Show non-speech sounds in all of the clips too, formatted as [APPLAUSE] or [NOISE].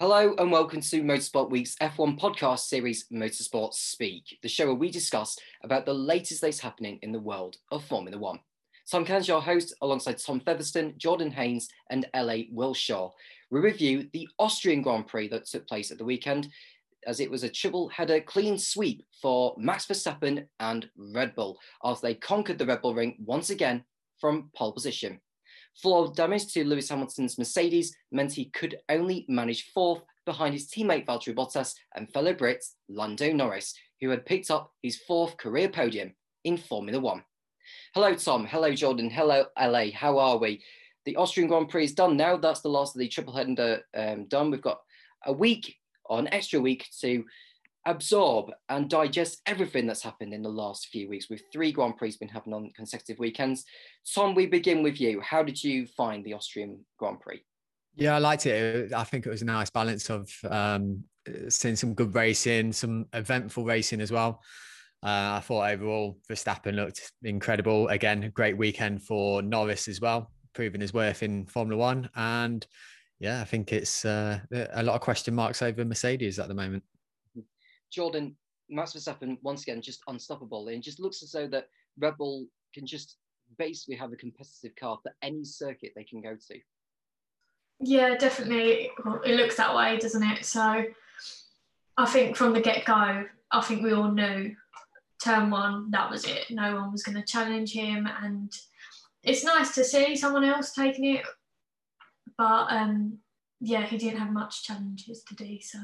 Hello and welcome to Motorsport Week's F1 podcast series Motorsport Speak, the show where we discuss about the latest things happening in the world of Formula One. Tom Cairns, your host, alongside Tom Featherstone, Jordan Haynes, and LA Wilshaw. We review the Austrian Grand Prix that took place at the weekend, as it was a triple header clean sweep for Max Verstappen and Red Bull after they conquered the Red Bull ring once again from pole position. Floor damage to Lewis Hamilton's Mercedes meant he could only manage fourth behind his teammate Valtteri Bottas and fellow Brit Lando Norris, who had picked up his fourth career podium in Formula One. Hello, Tom. Hello, Jordan. Hello, LA. How are we? The Austrian Grand Prix is done now. That's the last of the triple header um, done. We've got a week or an extra week to absorb and digest everything that's happened in the last few weeks with three Grand Prix been happening on consecutive weekends. Tom, we begin with you. How did you find the Austrian Grand Prix? Yeah, I liked it. I think it was a nice balance of um, seeing some good racing, some eventful racing as well. Uh, I thought overall Verstappen looked incredible. Again, a great weekend for Norris as well, proving his worth in Formula One. And yeah, I think it's uh, a lot of question marks over Mercedes at the moment. Jordan, Max Verstappen, once again, just unstoppable. And it just looks as though that Red Bull can just basically have a competitive car for any circuit they can go to. Yeah, definitely. It looks that way, doesn't it? So I think from the get go, I think we all knew turn one, that was it. No one was going to challenge him. And it's nice to see someone else taking it. But um, yeah, he didn't have much challenges to do. So.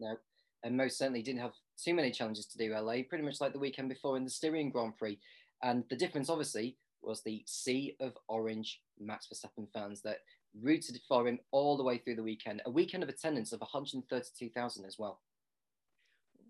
No, and most certainly didn't have too many challenges to do LA, pretty much like the weekend before in the Styrian Grand Prix. And the difference, obviously, was the sea of orange Max Verstappen fans that rooted for him all the way through the weekend. A weekend of attendance of 132,000 as well.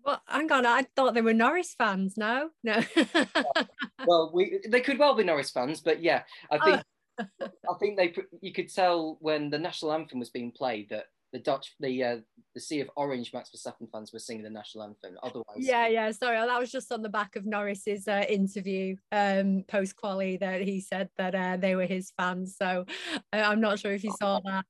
Well, hang on. I thought they were Norris fans. No, no. [LAUGHS] well, we they could well be Norris fans, but yeah, I think oh. I think they you could tell when the national anthem was being played that the Dutch, the uh, the Sea of Orange Max Verstappen fans were singing the national anthem. Otherwise, yeah, yeah. Sorry, that was just on the back of Norris's uh, interview um, post quali that he said that uh, they were his fans. So uh, I'm not sure if you saw that.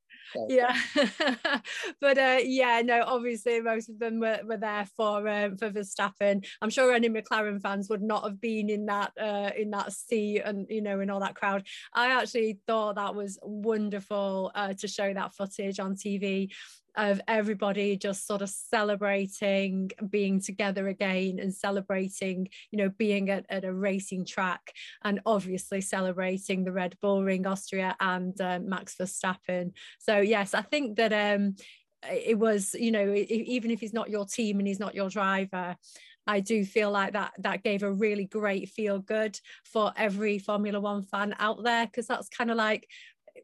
Yeah, [LAUGHS] but uh, yeah, no. Obviously, most of them were, were there for um, for Verstappen. I'm sure any McLaren fans would not have been in that uh, in that sea and you know in all that crowd. I actually thought that was wonderful uh, to show that footage on TV of everybody just sort of celebrating being together again and celebrating you know being at, at a racing track and obviously celebrating the red bull ring austria and uh, max verstappen. So yes i think that um it was you know even if he's not your team and he's not your driver I do feel like that that gave a really great feel good for every Formula One fan out there because that's kind of like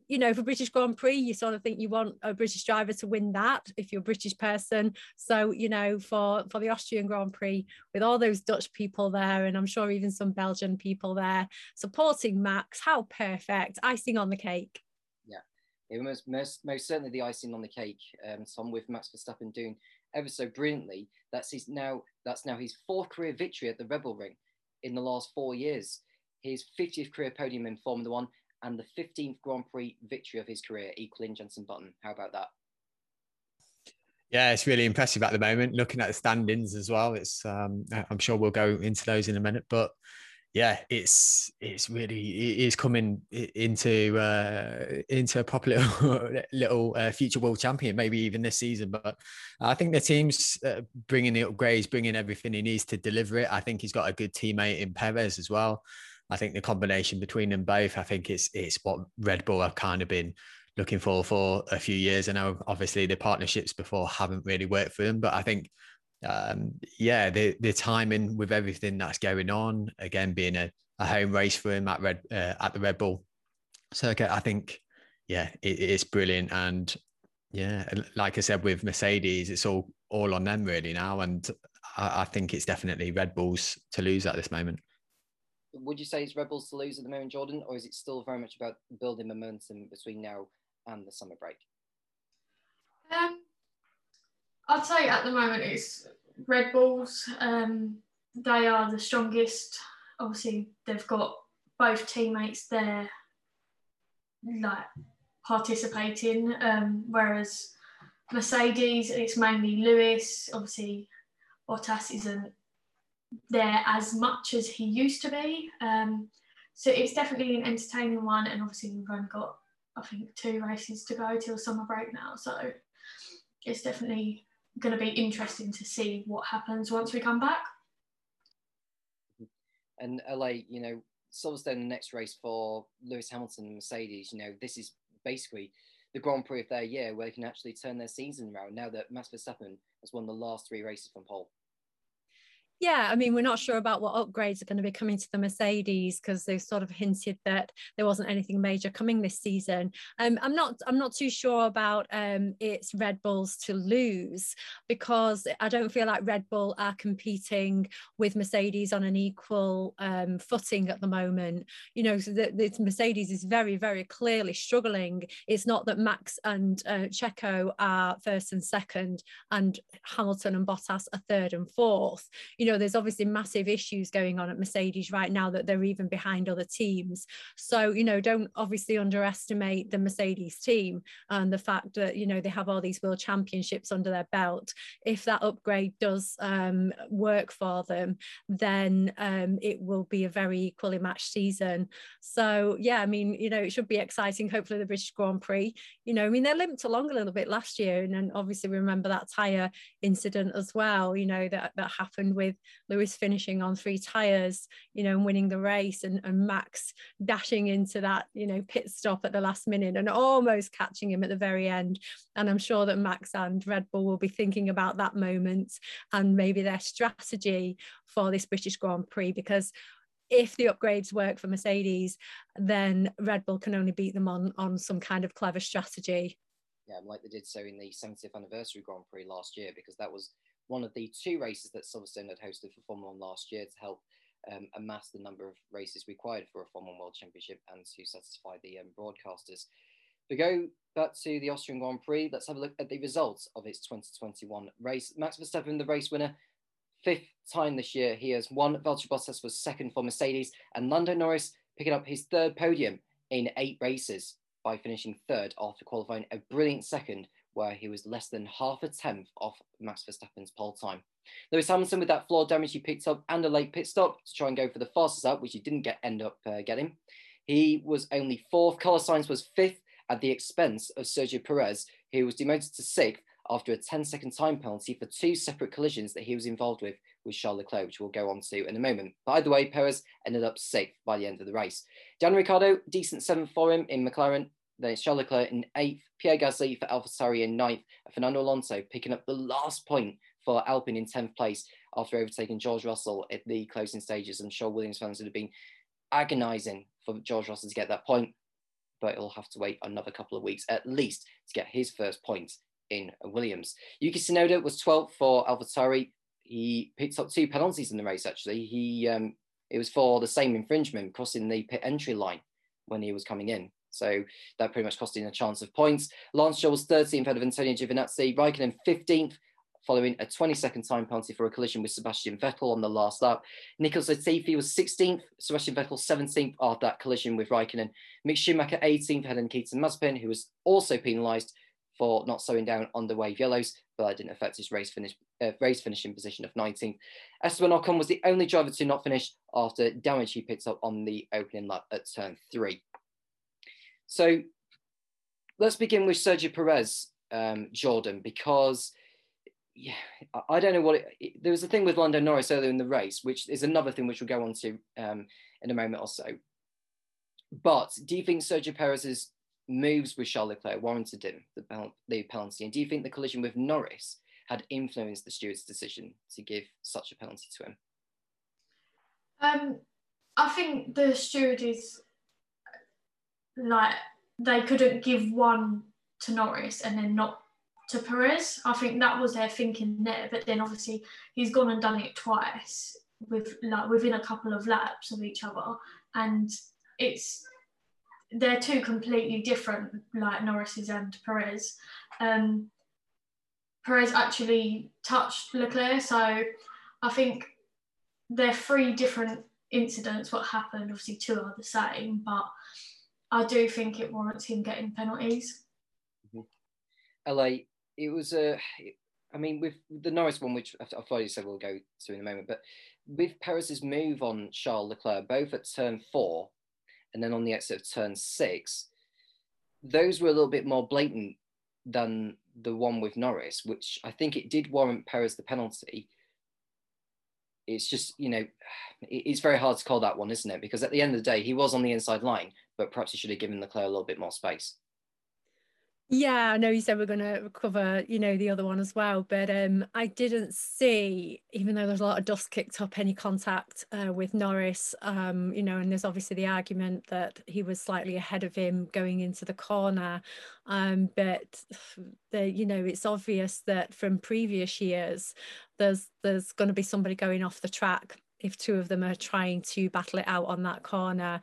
you know, for British Grand Prix, you sort of think you want a British driver to win that if you're a British person. So, you know, for for the Austrian Grand Prix, with all those Dutch people there, and I'm sure even some Belgian people there supporting Max, how perfect! Icing on the cake. Yeah, it was most most certainly the icing on the cake. Um, some with Max Verstappen doing ever so brilliantly. That's his now that's now his fourth career victory at the Red Bull Ring in the last four years. His 50th career podium in Formula One and the 15th Grand Prix victory of his career, equaling Jenson Button. How about that? Yeah, it's really impressive at the moment. Looking at the standings as well, it's um, I'm sure we'll go into those in a minute, but yeah, it's it's really it is coming into uh, into a proper little, [LAUGHS] little uh, future world champion, maybe even this season. But I think the team's uh, bringing the upgrades, bringing everything he needs to deliver it. I think he's got a good teammate in Perez as well. I think the combination between them both, I think it's it's what Red Bull have kind of been looking for for a few years. I know obviously the partnerships before haven't really worked for them, but I think um, yeah, the the timing with everything that's going on, again being a, a home race for him at Red uh, at the Red Bull circuit, I think yeah, it, it's brilliant. And yeah, like I said with Mercedes, it's all all on them really now, and I, I think it's definitely Red Bulls to lose at this moment would you say it's Red Bulls to lose at the moment, Jordan, or is it still very much about building momentum between now and the summer break? Um, I'd say at the moment it's Red Bulls. Um, they are the strongest. Obviously, they've got both teammates there, like participating. Um, whereas Mercedes, it's mainly Lewis. Obviously, Bottas isn't there as much as he used to be. Um, so it's definitely an entertaining one, and obviously we've only got I think two races to go till summer break now, so it's definitely going to be interesting to see what happens once we come back. And LA, you know, Silverstone, the next race for Lewis Hamilton and Mercedes, you know, this is basically the Grand Prix of their year where they can actually turn their season around now that Max Verstappen has won the last three races from pole. Yeah, I mean, we're not sure about what upgrades are going to be coming to the Mercedes because they've sort of hinted that there wasn't anything major coming this season. Um, I'm not, I'm not too sure about um, it's Red Bulls to lose because I don't feel like Red Bull are competing with Mercedes on an equal um, footing at the moment. You know, so the, Mercedes is very, very clearly struggling. It's not that Max and uh, Checo are first and second, and Hamilton and Bottas are third and fourth. You you know, there's obviously massive issues going on at Mercedes right now that they're even behind other teams. So, you know, don't obviously underestimate the Mercedes team and the fact that, you know, they have all these world championships under their belt. If that upgrade does um, work for them, then um, it will be a very equally matched season. So, yeah, I mean, you know, it should be exciting. Hopefully, the British Grand Prix, you know, I mean, they limped along a little bit last year. And then obviously, remember that tyre incident as well, you know, that, that happened with with Lewis finishing on three tyres, you know, and winning the race, and, and Max dashing into that, you know, pit stop at the last minute and almost catching him at the very end. And I'm sure that Max and Red Bull will be thinking about that moment and maybe their strategy for this British Grand Prix because if the upgrades work for Mercedes, then Red Bull can only beat them on on some kind of clever strategy. Yeah, like they did so in the 70th anniversary Grand Prix last year, because that was one of the two races that Silverstone had hosted for Formula One last year to help um, amass the number of races required for a Formula One World Championship and to satisfy the um, broadcasters. We go back to the Austrian Grand Prix. Let's have a look at the results of its 2021 race. Max Verstappen, the race winner, fifth time this year. He has won. Valtteri Bottas was second for Mercedes, and Lando Norris picking up his third podium in eight races by finishing third after qualifying a brilliant second where he was less than half a tenth off Max Verstappen's pole time. Lewis Hamilton with that floor damage he picked up and a late pit stop to try and go for the fastest lap, which he didn't get end up uh, getting. He was only fourth. Carlos Sainz was fifth at the expense of Sergio Perez, who was demoted to sixth after a 10 second time penalty for two separate collisions that he was involved with with Charles Leclerc, which we'll go on to in a moment. But either way, Perez ended up sixth by the end of the race. Daniel Ricciardo, decent seventh for him in McLaren, then Charles Leclerc in eighth, Pierre Gasly for AlphaTauri in ninth, and Fernando Alonso picking up the last point for Alpine in 10th place after overtaking George Russell at the closing stages. I'm sure Williams fans would have been agonising for George Russell to get that point, but it'll have to wait another couple of weeks at least to get his first point in Williams. Yuki Tsunoda was 12th for AlphaTauri. He picked up two penalties in the race, actually. He um, It was for the same infringement, crossing the pit entry line when he was coming in. So that pretty much cost him a chance of points. Lance Stroll was 13th ahead of Antonio Giovinazzi. Raikkonen 15th following a 20 second time penalty for a collision with Sebastian Vettel on the last lap. Nicholas Latifi was 16th, Sebastian Vettel 17th after that collision with Raikkonen. Mick Schumacher 18th ahead of Nikita Mazepin, who was also penalised for not slowing down on the wave yellows, but that didn't affect his race finish uh, race finishing position of 19th. Esteban Ocon was the only driver to not finish after damage he picked up on the opening lap at turn three. So let's begin with Sergio Perez, um, Jordan, because yeah, I don't know what it, it, there was a thing with Lando Norris earlier in the race, which is another thing which we'll go on to um, in a moment or so. But do you think Sergio Perez's moves with Charles Leclerc warranted him the, the penalty? And do you think the collision with Norris had influenced the steward's decision to give such a penalty to him? Um, I think the steward is like they couldn't give one to Norris and then not to Perez. I think that was their thinking there. But then obviously he's gone and done it twice with like within a couple of laps of each other, and it's they're two completely different, like Norris's and Perez. Um, Perez actually touched Leclerc, so I think they're three different incidents. What happened? Obviously, two are the same, but I do think it warrants him getting penalties. Mm-hmm. LA, it was a. I mean, with the Norris one, which I've already said we'll go to in a moment, but with Perez's move on Charles Leclerc, both at turn four and then on the exit of turn six, those were a little bit more blatant than the one with Norris, which I think it did warrant Perez the penalty. It's just, you know, it's very hard to call that one, isn't it? Because at the end of the day, he was on the inside line, but perhaps he should have given the Leclerc a little bit more space. Yeah, I know you said we're going to cover, you know, the other one as well, but um, I didn't see, even though there's a lot of dust kicked up, any contact uh, with Norris. Um, you know, and there's obviously the argument that he was slightly ahead of him going into the corner. Um, but [SIGHS] the, you know, it's obvious that from previous years, there's there's going to be somebody going off the track if two of them are trying to battle it out on that corner.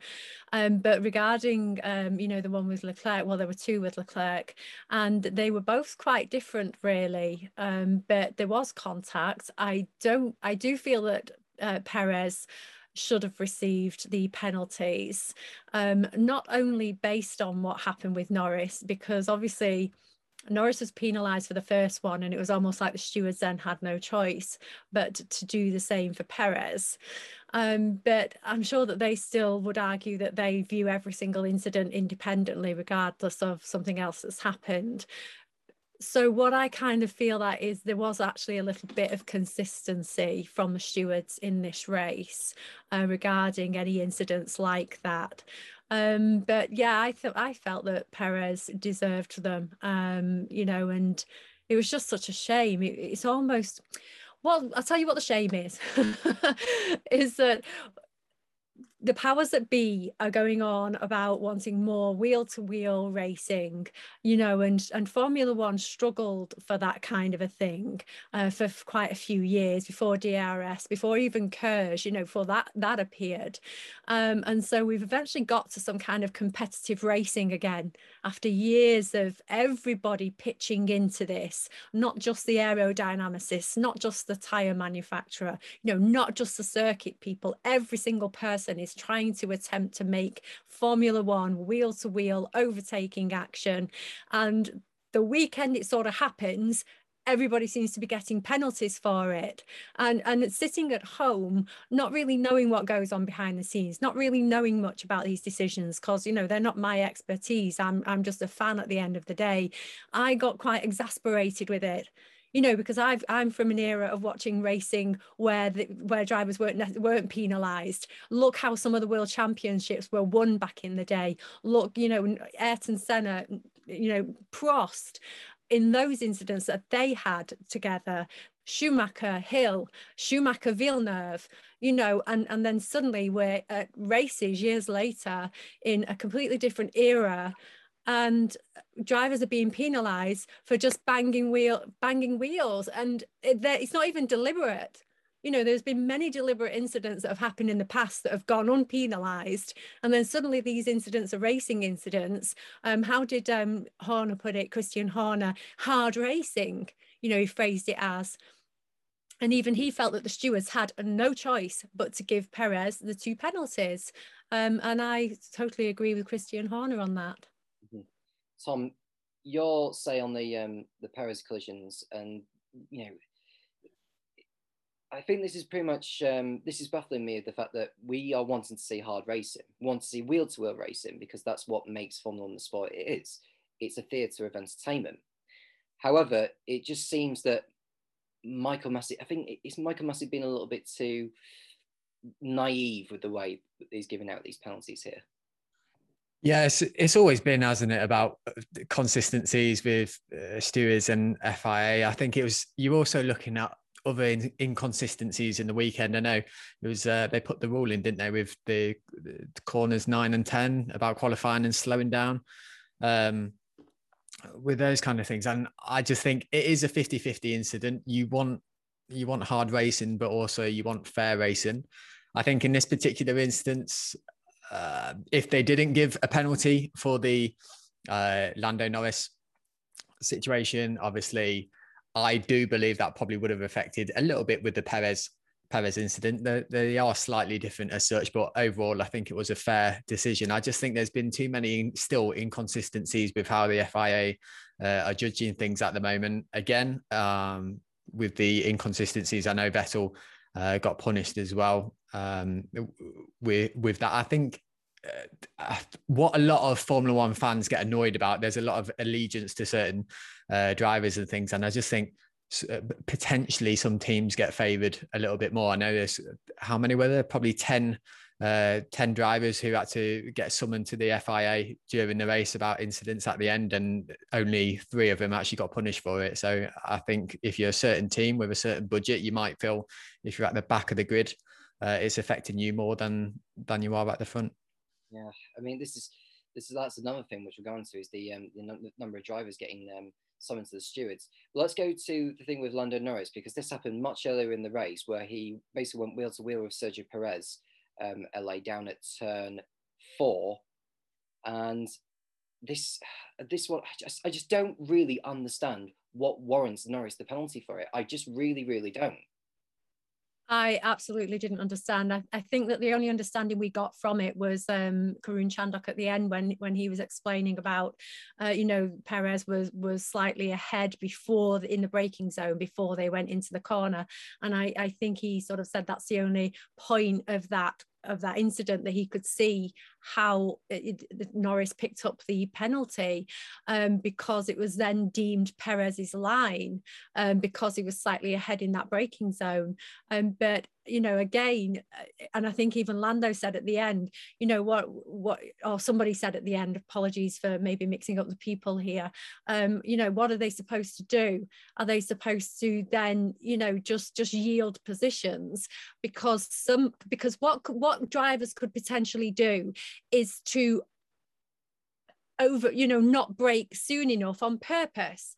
Um, but regarding, um, you know, the one with Leclerc, well, there were two with Leclerc, and they were both quite different, really. Um, but there was contact. I don't, I do feel that uh, Perez should have received the penalties, um, not only based on what happened with Norris, because obviously Norris was penalised for the first one, and it was almost like the stewards then had no choice but to do the same for Perez. Um, but I'm sure that they still would argue that they view every single incident independently, regardless of something else that's happened. So what I kind of feel that is there was actually a little bit of consistency from the stewards in this race uh, regarding any incidents like that. Um, but yeah, I thought I felt that Perez deserved them. Um, you know, and it was just such a shame. It, it's almost well, I'll tell you what the shame is, [LAUGHS] is that the powers that be are going on about wanting more wheel to wheel racing you know and and formula one struggled for that kind of a thing uh, for quite a few years before drs before even KERS, you know before that that appeared. Um, and so we've eventually got to some kind of competitive racing again after years of everybody pitching into this not just the aerodynamicists not just the tire manufacturer you know not just the circuit people every single person is trying to attempt to make Formula One wheel to wheel overtaking action. And the weekend it sort of happens, everybody seems to be getting penalties for it. And and sitting at home not really knowing what goes on behind the scenes not really knowing much about these decisions because you know they're not my expertise. I'm i'm just a fan at the end of the day. I got quite exasperated with it you know, because I've I'm from an era of watching racing where the, where drivers weren't weren't penalised. Look how some of the world championships were won back in the day. Look, you know, Ayrton Senna, you know, Prost. In those incidents that they had together, Schumacher, Hill, Schumacher, Villeneuve, you know, and, and then suddenly we're at races years later in a completely different era and drivers are being penalized for just banging wheel banging wheels. And it, it's not even deliberate. You know there's been many deliberate incidents that have happened in the past that have gone unpenalized. And then suddenly these incidents are racing incidents. Um, how did um, horner put it christian horner hard racing you know he phrased it as. And even he felt that the stewards had no choice but to give Perez the two penalties. Um, and I totally agree with Christian Horner on that. Tom, your say on the um, the Perez collisions, and you know, I think this is pretty much um, this is baffling me the fact that we are wanting to see hard racing, want to see wheel to wheel racing because that's what makes Formula One the sport it is. It's a theatre of entertainment. However, it just seems that Michael Masi, I think it's Michael Masi being a little bit too naive with the way he's giving out these penalties here. Yeah, it's, it's always been, hasn't it, about uh, consistencies with uh, stewards and FIA. I think it was you also looking at other in, inconsistencies in the weekend. I know it was uh, they put the rule in, didn't they, with the, the, corners nine and ten about qualifying and slowing down. Um, with those kind of things, and I just think it is a 50-50 incident. You want you want hard racing, but also you want fair racing. I think in this particular instance, uh, if they didn't give a penalty for the uh, Lando Norris situation, obviously, I do believe that probably would have affected a little bit with the Perez Perez incident. They, they are slightly different as such, but overall, I think it was a fair decision. I just think there's been too many still inconsistencies with how the FIA uh, are judging things at the moment. Again, um, with the inconsistencies, I know Vettel uh, got punished as well um, with with that. I think uh, what a lot of Formula One fans get annoyed about. There's a lot of allegiance to certain uh, drivers and things, and I just think uh, potentially some teams get favoured a little bit more. I know there's how many were there? Probably 10, uh, 10 drivers who had to get summoned to the FIA during the race about incidents at the end, and only three of them actually got punished for it. So I think if you're a certain team with a certain budget, you might feel if you're at the back of the grid, uh, it's affecting you more than than you are at the front. Yeah, I mean this is this is that's another thing which we're going to is the um, the, n- number of drivers getting um, summoned to the stewards. Well, let's go to the thing with Lando Norris because this happened much earlier in the race where he basically went wheel to wheel with Sergio Perez, um, LA down at turn four, and this this one I just I just don't really understand what warrants Norris the penalty for it. I just really really don't. I absolutely didn't understand. I, I, think that the only understanding we got from it was um, Karun Chandhok at the end when when he was explaining about, uh, you know, Perez was was slightly ahead before the, in the braking zone before they went into the corner, and I, I think he sort of said that's the only point of that of that incident that he could see how it, Norris picked up the penalty um, because it was then deemed Perez's line um, because he was slightly ahead in that braking zone. Um, but you know, again, uh, and I think even Lando said at the end, you know, what what or somebody said at the end, apologies for maybe mixing up the people here. Um, you know, what are they supposed to do? Are they supposed to then, you know, just just yield positions because some because what what drivers could potentially do is to over, you know, not brake soon enough on purpose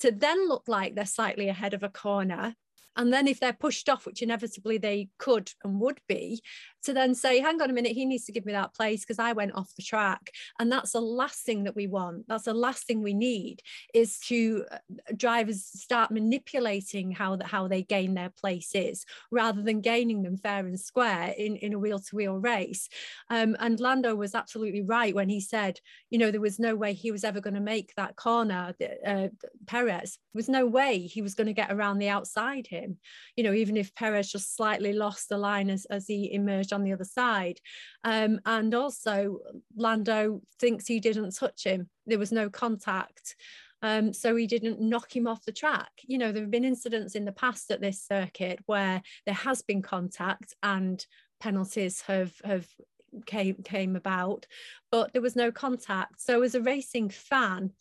to then look like they're slightly ahead of a corner and then if they're pushed off, which inevitably they could and would be, to then say, hang on a minute, he needs to give me that place because I went off the track. And that's the last thing that we want. That's the last thing we need is to uh, drivers start manipulating how how they gain their places rather than gaining them fair and square in, in a wheel-to-wheel race. Um, and Lando was absolutely right when he said, you know, there was no way he was ever going to make that corner, uh, Perez. There was no way he was going to get around the outside him. You know, even if Perez just slightly lost the line as, as he emerged on the other side. Um, and also, Lando thinks he didn't touch him, there was no contact. Um, so he didn't knock him off the track. You know, there have been incidents in the past at this circuit where there has been contact and penalties have have came came about, but there was no contact. So as a racing fan,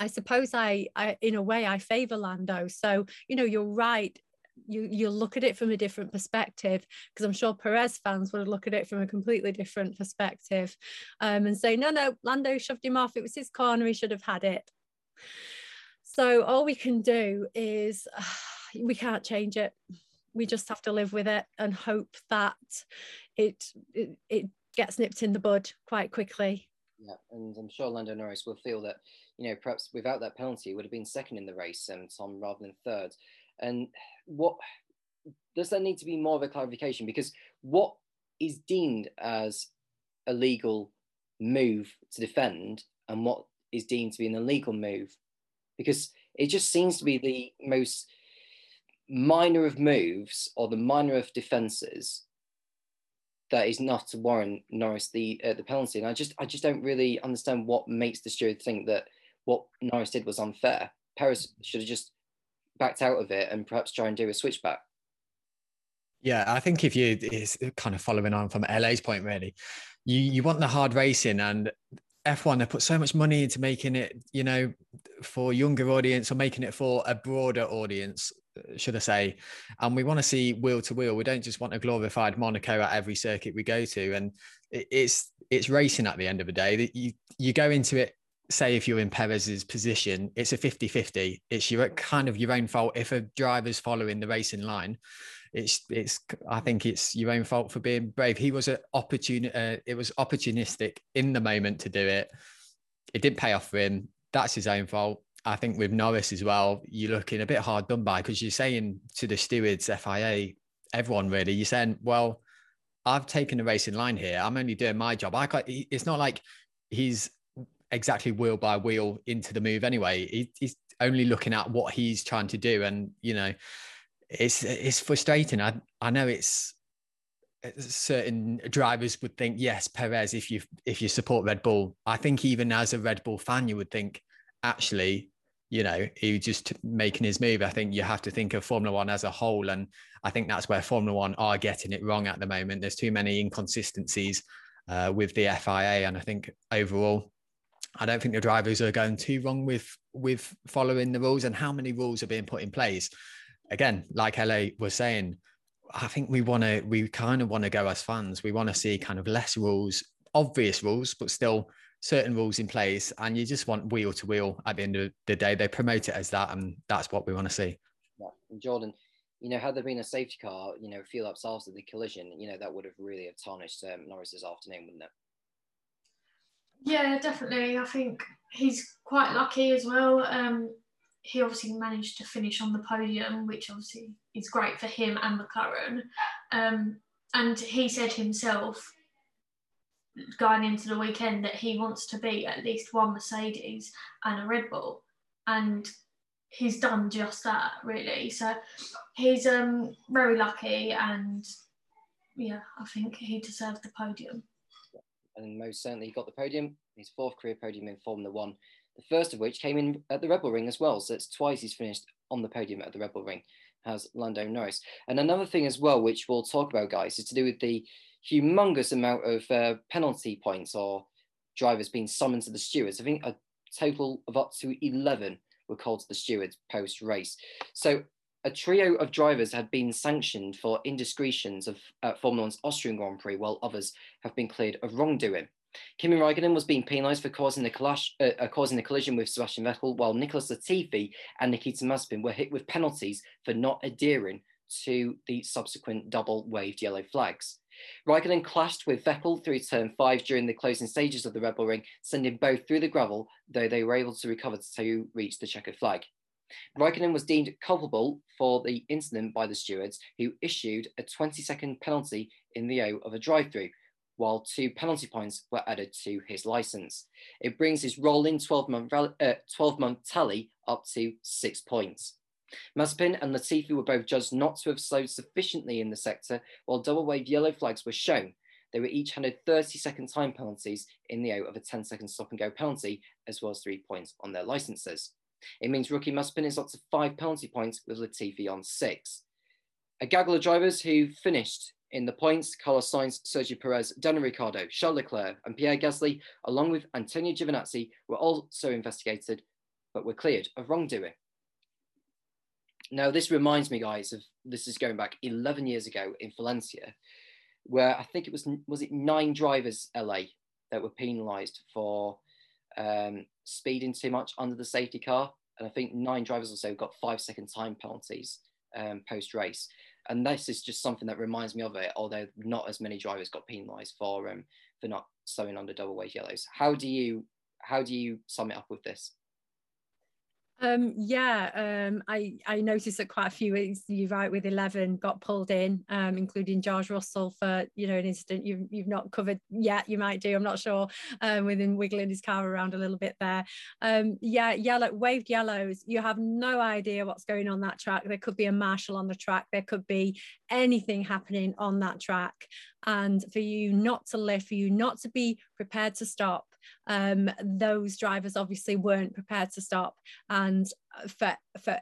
I suppose I, I in a way I favour Lando. So you know, you're right you you look at it from a different perspective because I'm sure Perez fans would look at it from a completely different perspective um, and say no no Lando shoved him off. It was his corner. He should have had it. So all we can do is uh, [SIGHS] we can't change it. We just have to live with it and hope that it, it, it gets nipped in the bud quite quickly. Yeah and I'm sure Lando Norris will feel that you know perhaps without that penalty he would have been second in the race and Tom rather than third and what does there need to be more of a clarification? Because what is deemed as a legal move to defend and what is deemed to be an illegal move? Because it just seems to be the most minor of moves or the minor of defences that is not to warrant Norris the uh, the penalty. And I just I just don't really understand what makes the steward think that what Norris did was unfair. Perez should have just backed out of it and perhaps try and do a switchback. Yeah, I think if you is kind of following on from LA's point, really, you you want the hard racing and F1 they put so much money into making it, you know, for younger audience or making it for a broader audience, should I say? And we want to see wheel to wheel. We don't just want a glorified Monaco at every circuit we go to. And it's it's racing at the end of the day. That you you go into it say if you're in Perez's position, it's a 50 50. It's your kind of your own fault. If a driver's following the racing line, it's, it's, I think it's your own fault for being brave. He was an opportune, uh, it was opportunistic in the moment to do it. It didn't pay off for him. That's his own fault. I think with Norris as well, you're looking a bit hard done by because you're saying to the stewards, FIA, everyone really. You're saying, well, I've taken a racing line here. I'm only doing my job. I got, it's not like he's exactly wheel by wheel into the move anyway. He, he's only looking at what he's trying to do, and you know, it's it's frustrating. I I know it's certain drivers would think yes perez if you if you support red bull i think even as a red bull fan you would think actually you know he just making his move i think you have to think of formula one as a whole and i think that's where formula one are getting it wrong at the moment there's too many inconsistencies uh, with the fia and i think overall i don't think the drivers are going too wrong with with following the rules and how many rules are being put in place again like la was saying I think we want to, we kind of want to go as fans. We want to see kind of less rules, obvious rules, but still certain rules in place. And you just want wheel to wheel at the end of the day. They promote it as that, and that's what we want to see. Yeah. And Jordan, you know, had there been a safety car, you know, few laps after the collision, you know, that would have really have tarnished um, Norris's afternoon, wouldn't it? Yeah, definitely. I think he's quite lucky as well. Um, he obviously managed to finish on the podium, which obviously is great for him and McLaren. Um, and he said himself, going into the weekend, that he wants to beat at least one Mercedes and a Red Bull. And he's done just that, really. So he's um, very lucky, and yeah, I think he deserved the podium. And most certainly, he got the podium, his fourth career podium in Formula One the first of which came in at the Red Bull Ring as well. So it's twice he's finished on the podium at the Red Bull Ring, has Lando Norris. And another thing as well, which we'll talk about, guys, is to do with the humongous amount of uh, penalty points or drivers being summoned to the stewards. I think a total of up to 11 were called to the stewards post race. So a trio of drivers had been sanctioned for indiscretions of uh, Formula One's Austrian Grand Prix, while others have been cleared of wrongdoing. Kimi Raikkonen was being penalised for causing the, clash, uh, uh, causing collision with Sebastian Vettel, while Nicholas Latifi and Nikita Mazepin were hit with penalties for not adhering to the subsequent double waved yellow flags. Raikkonen clashed with Vettel through turn five during the closing stages of the Red Bull Ring, sending both through the gravel, though they were able to recover to reach the checkered flag. Raikkonen was deemed culpable for the incident by the stewards, who issued a 20 second penalty in the O of a drive through, while two penalty points were added to his license. It brings his rolling 12 month, uh, 12 month tally up to six points. Mazepin and Latifi were both judged not to have slowed sufficiently in the sector, while double wave yellow flags were shown. They were each handed 30 second time penalties in the O of a 10 second stop and go penalty, as well as three points on their licenses. It means rookie Mazepin is up to five penalty points with Latifi on six. A gaggle of drivers who finished in the points, Carlos Sainz, Sergio Perez, Daniel Ricciardo, Charles Leclerc, and Pierre Gasly, along with Antonio Giovinazzi, were also investigated but were cleared of wrongdoing. Now, this reminds me, guys, of this is going back 11 years ago in Valencia, where I think it was was it nine drivers LA that were penalised for um, speeding too much under the safety car, and I think nine drivers or so got five second time penalties um, post race and this is just something that reminds me of it. Although not as many drivers got penalised for um, for not slowing under double wave yellows. How do you how do you sum it up with this? Um, yeah, um, I I noticed that quite a few. You're right, with eleven got pulled in, um, including George Russell for you know an incident you've you've not covered yet. You might do. I'm not sure. Um, with him wiggling his car around a little bit there. Um, yeah, yellow waved yellows. You have no idea what's going on that track. There could be a marshal on the track. There could be anything happening on that track, and for you not to lift, for you not to be prepared to stop um, those drivers obviously weren't prepared to stop and for for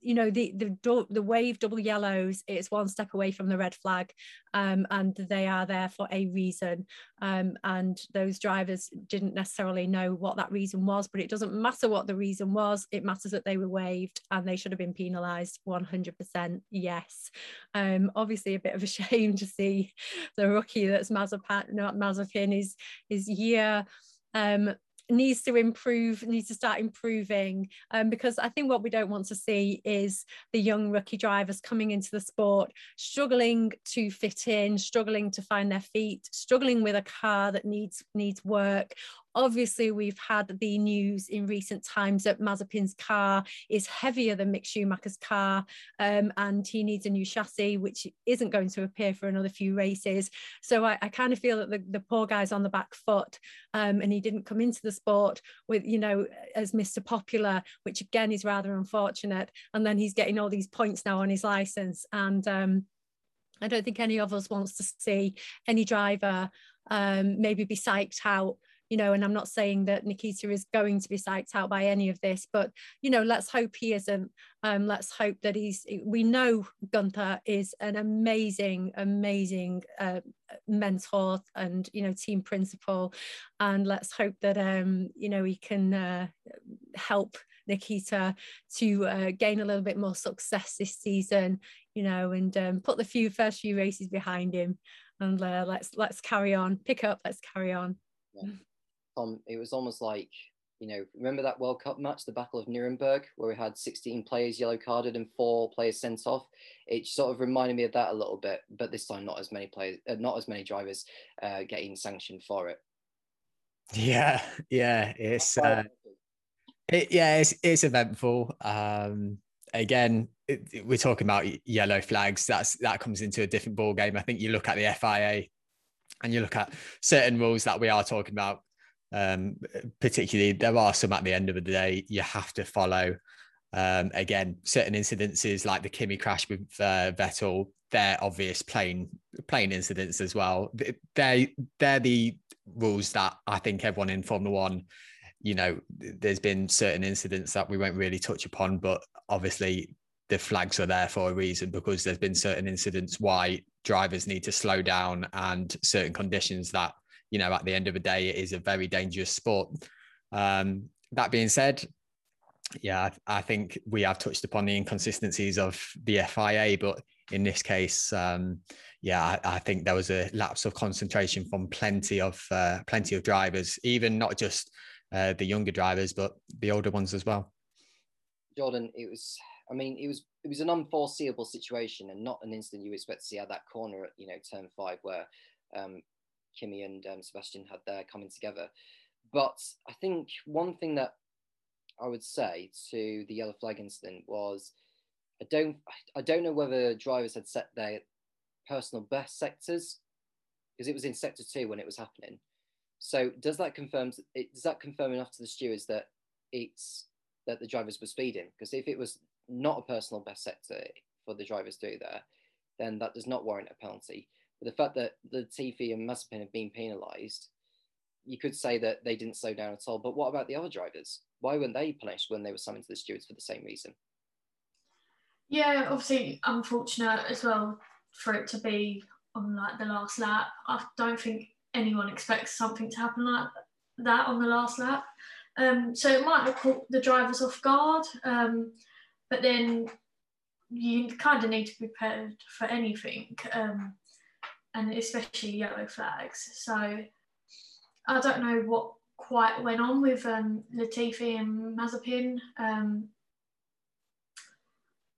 you know the the the wave double yellows it's one step away from the red flag um, and they are there for a reason. Um, and those drivers didn't necessarily know what that reason was but it doesn't matter what the reason was. It matters that they were waved and they should have been penalized 100% yes. Um, obviously a bit of a [LAUGHS] shame to see the rookie that's Mazepin Mazepin is is year um, needs to improve, needs to start improving. Um, because I think what we don't want to see is the young rookie drivers coming into the sport, struggling to fit in, struggling to find their feet, struggling with a car that needs needs work, Obviously, we've had the news in recent times that Mazepin's car is heavier than Mick Schumacher's car, um, and he needs a new chassis, which isn't going to appear for another few races. So I, I kind of feel that the, the poor guy's on the back foot, um, and he didn't come into the sport with, you know, as Mr. Popular, which again is rather unfortunate. And then he's getting all these points now on his license, and um, I don't think any of us wants to see any driver um, maybe be psyched out you know, and I'm not saying that Nikita is going to be psyched out by any of this, but you know, let's hope he isn't. Um, let's hope that he's. We know Gunther is an amazing, amazing uh, mentor and you know team principal, and let's hope that um, you know he can uh, help Nikita to uh, gain a little bit more success this season, you know, and um, put the few first few races behind him, and uh, let's let's carry on, pick up, let's carry on. Yeah. Um, it was almost like you know, remember that World Cup match, the Battle of Nuremberg, where we had 16 players yellow carded and four players sent off. It sort of reminded me of that a little bit, but this time not as many players, uh, not as many drivers uh, getting sanctioned for it. Yeah, yeah, it's uh, it, yeah, it's it's eventful. Um, again, it, it, we're talking about yellow flags. That's that comes into a different ball game. I think you look at the FIA and you look at certain rules that we are talking about um, particularly, there are some at the end of the day you have to follow. Um, again, certain incidences like the Kimi crash with uh, Vettel, they're obvious plain plain incidents as well. They they're the rules that I think everyone in Formula One, you know, there's been certain incidents that we won't really touch upon, but obviously the flags are there for a reason because there's been certain incidents why drivers need to slow down and certain conditions that you know, at the end of the day, it is a very dangerous sport. Um, that being said, yeah, I, think we have touched upon the inconsistencies of the FIA, but in this case, um, yeah, I, I, think there was a lapse of concentration from plenty of uh, plenty of drivers, even not just uh, the younger drivers, but the older ones as well. Jordan, it was. I mean, it was it was an unforeseeable situation, and not an instant you expect to see at that corner at you know turn five, where um, Kimi and um, Sebastian had there coming together. But I think one thing that I would say to the yellow flag incident was I don't I don't know whether drivers had set their personal best sectors because it was in sector two when it was happening. So does that confirm it does that confirm enough to the stewards that it's that the drivers were speeding? Because if it was not a personal best sector for the drivers do there, then that does not warrant a penalty. But the fact that the Latifi and Mazepin have been penalised, you could say that they didn't slow down at all. But what about the other drivers? Why weren't they punished when they were summoned to the stewards for the same reason? Yeah, obviously unfortunate as well for it to be on like the last lap. I don't think anyone expects something to happen like that on the last lap. Um, so it might have caught the drivers off guard, um, but then you kind of need to be prepared for anything. Um, and especially yellow flags. So I don't know what quite went on with um, Latifi and Mazepin. Um,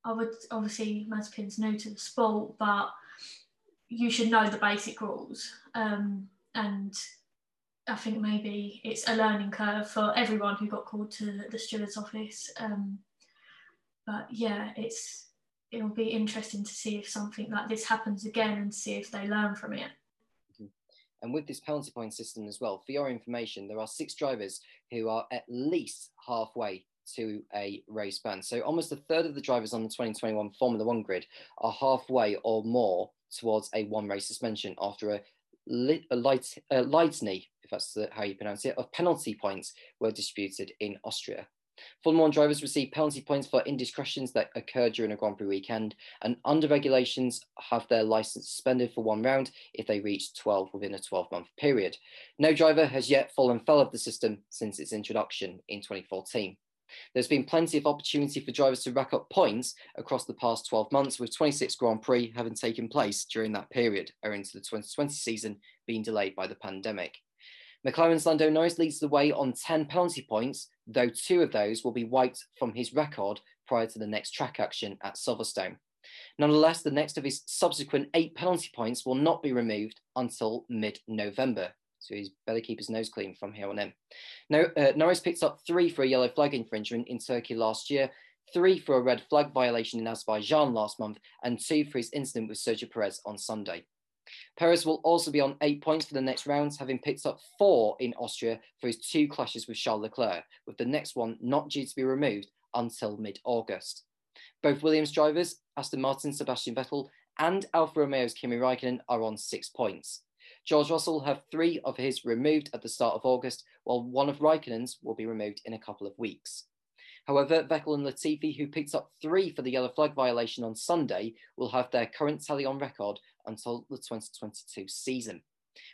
I would obviously Mazepin's new to the sport, but you should know the basic rules. Um, and I think maybe it's a learning curve for everyone who got called to the steward's office. Um, but yeah, it's it'll be interesting to see if something like this happens again and see if they learn from it. Mm-hmm. And with this penalty point system as well, for your information, there are six drivers who are at least halfway to a race ban. So almost a third of the drivers on the 2021 Formula One grid are halfway or more towards a one race suspension after a, li- a light a litany, if that's the, how you pronounce it, of penalty points were distributed in Austria. Formula One drivers receive penalty points for indiscretions that occur during a Grand Prix weekend, and under regulations have their license suspended for one round if they reach 12 within a 12 month period. No driver has yet fallen foul of the system since its introduction in 2014. There's been plenty of opportunity for drivers to rack up points across the past 12 months, with 26 Grand Prix having taken place during that period, owing to the 2020 season being delayed by the pandemic. McLaren's Lando Norris leads the way on 10 penalty points, though two of those will be wiped from his record prior to the next track action at Silverstone. Nonetheless, the next of his subsequent eight penalty points will not be removed until mid November. So he's better keep his nose clean from here on in. No, uh, Norris picked up three for a yellow flag infringement in Turkey last year, three for a red flag violation in Azerbaijan last month, and two for his incident with Sergio Perez on Sunday. Perez will also be on eight points for the next rounds, having picked up four in Austria for his two clashes with Charles Leclerc, with the next one not due to be removed until mid August. Both Williams drivers, Aston Martin Sebastian Vettel, and Alfa Romeo's Kimi Raikkonen are on six points. George Russell will have three of his removed at the start of August, while one of Raikkonen's will be removed in a couple of weeks. However, Vettel and Latifi, who picked up three for the yellow flag violation on Sunday, will have their current tally on record until the 2022 season.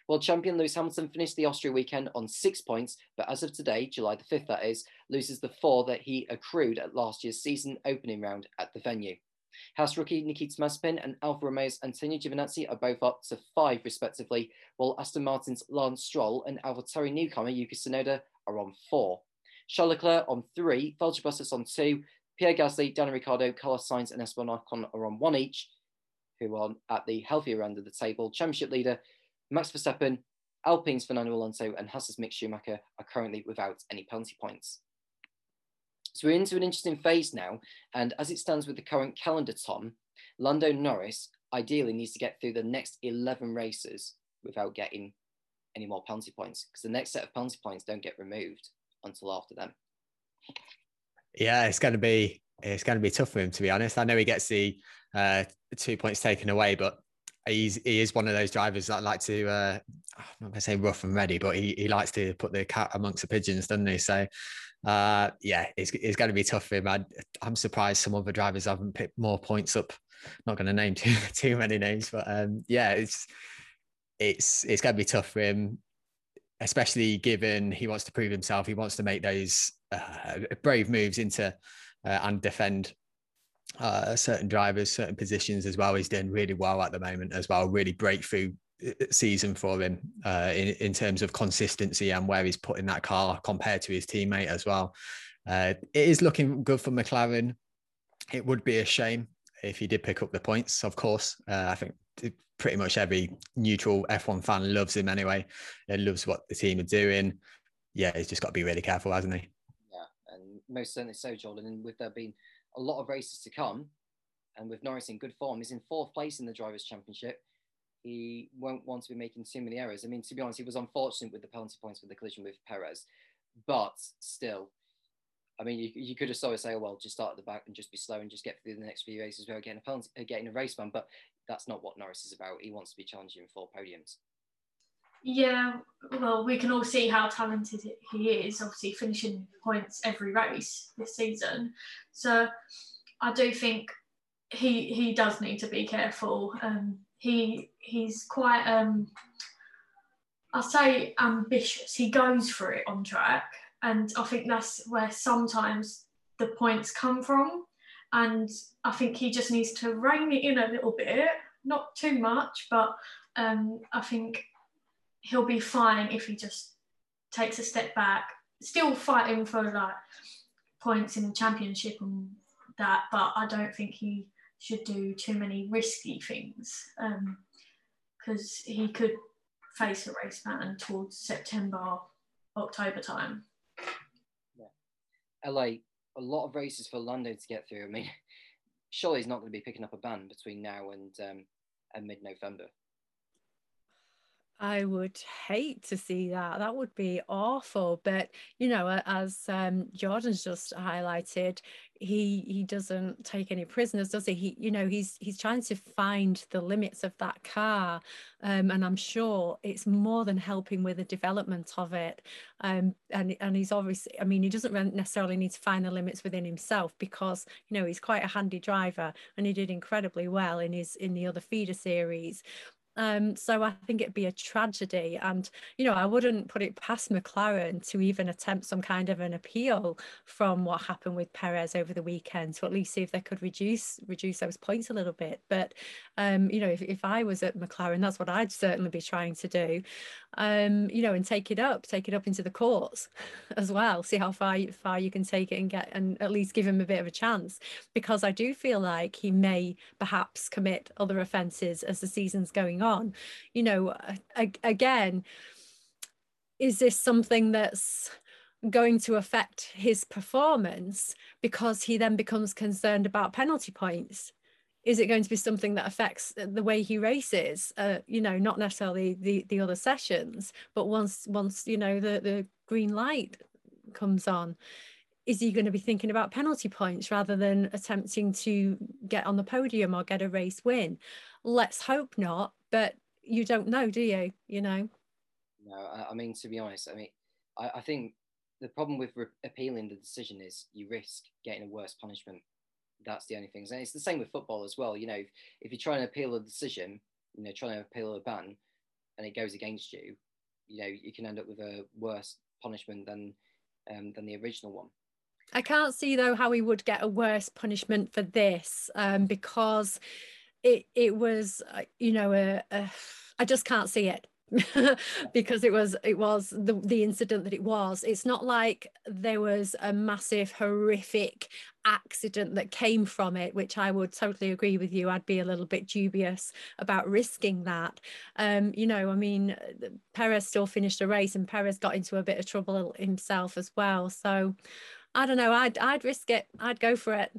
World champion Lewis Hamilton finished the Austria weekend on six points, but as of today, July the 5th, that is, loses the four that he accrued at last year's season opening round at the venue. Haas rookie Nikita Mazepin and Alfa Romeo's Antonio Giovinazzi are both up to five, respectively, while Aston Martin's Lance Stroll and AlphaTauri newcomer Yuki Tsunoda are on four. Charles Leclerc on three, Valtteri Bottas on two, Pierre Gasly, Daniel Ricciardo, Carlos Sainz, and Esteban Ocon are on one each, who are at the healthier end of the table. Championship leader Max Verstappen, Alpine's Fernando Alonso, and Haas's Mick Schumacher are currently without any penalty points. So we're into an interesting phase now, and as it stands with the current calendar, Tom, Lando Norris ideally needs to get through the next 11 races without getting any more penalty points because the next set of penalty points don't get removed until after them. Yeah, it's going to be it's going to be tough for him to be honest. I know he gets the uh, two points taken away, but he's he is one of those drivers that like to uh, I'm not going to say rough and ready, but he, he likes to put the cat amongst the pigeons, doesn't he? So uh, yeah, it's, it's going to be tough for him. I, am surprised some other drivers haven't picked more points up. Not going to name [LAUGHS] too too many names, but um, yeah, it's it's it's going to be tough for him, especially given he wants to prove himself. He wants to make those uh, brave moves into uh, and defend uh, certain drivers, certain positions as well. He's doing really well at the moment as well. Really breakthrough season for him uh, in, in terms of consistency and where he's putting that car compared to his teammate as well. Uh, it is looking good for McLaren. It would be a shame if he did pick up the points, of course. Uh, I think pretty much every neutral F1 fan loves him anyway. He loves what the team are doing. Yeah, he's just got to be really careful, hasn't he? Yeah, and most certainly so, Jordan. And with there being a lot of races to come, and with Norris in good form, he's in fourth place in the Drivers' Championship he won't want to be making too many errors. I mean, to be honest, he was unfortunate with the penalty points for the collision with Perez, but still, I mean, you, you could have sort say, oh, well, just start at the back and just be slow and just get through the next few races without getting a penalty, uh, getting a race ban. But that's not what Norris is about. He wants to be challenging for podiums. Yeah, well, we can all see how talented he is. Obviously, finishing points every race this season. So, I do think he he does need to be careful. Um, he he's quite um I say ambitious. He goes for it on track, and I think that's where sometimes the points come from. And I think he just needs to rein it in a little bit, not too much, but um, I think he'll be fine if he just takes a step back. Still fighting for like points in the championship and that, but I don't think he should do too many risky things because um, he could face a race ban towards September, October time. Yeah. LA, a lot of races for Lando to get through. I mean, [LAUGHS] surely he's not going to be picking up a ban between now and um, and mid November. I would hate to see that. That would be awful. But you know, as um, Jordan's just highlighted, he he doesn't take any prisoners, does he? He you know he's he's trying to find the limits of that car, um, and I'm sure it's more than helping with the development of it. Um, and and he's obviously, I mean, he doesn't necessarily need to find the limits within himself because you know he's quite a handy driver, and he did incredibly well in his in the other feeder series. Um, so I think it'd be a tragedy. And, you know, I wouldn't put it past McLaren to even attempt some kind of an appeal from what happened with Perez over the weekend to at least see if they could reduce reduce those points a little bit. But, um, you know, if, if I was at McLaren, that's what I'd certainly be trying to do, um, you know, and take it up, take it up into the courts [LAUGHS] as well, see how far, far you can take it and get, and at least give him a bit of a chance. Because I do feel like he may perhaps commit other offences as the season's going on on you know again is this something that's going to affect his performance because he then becomes concerned about penalty points? Is it going to be something that affects the way he races? Uh, you know, not necessarily the the other sessions, but once once you know the the green light comes on, is he going to be thinking about penalty points rather than attempting to get on the podium or get a race win? Let's hope not, but you don't know, do you? You know. No, I mean to be honest, I mean, I, I think the problem with re- appealing the decision is you risk getting a worse punishment. That's the only thing. And it's the same with football as well. You know, if, if you're trying to appeal a decision, you know, trying to appeal a ban, and it goes against you, you know, you can end up with a worse punishment than um, than the original one. I can't see though how he would get a worse punishment for this um, because it it was uh, you know a, a, I just can't see it. [LAUGHS] Because it was it was the the incident that it was. It's not like there was a massive horrific accident that came from it which i would totally agree with you. I'd be a little bit dubious about risking that. Um you know i mean perez still finished a race and perez got into a bit of trouble himself as well. So I don't know. I'd I'd risk it. I'd go for it.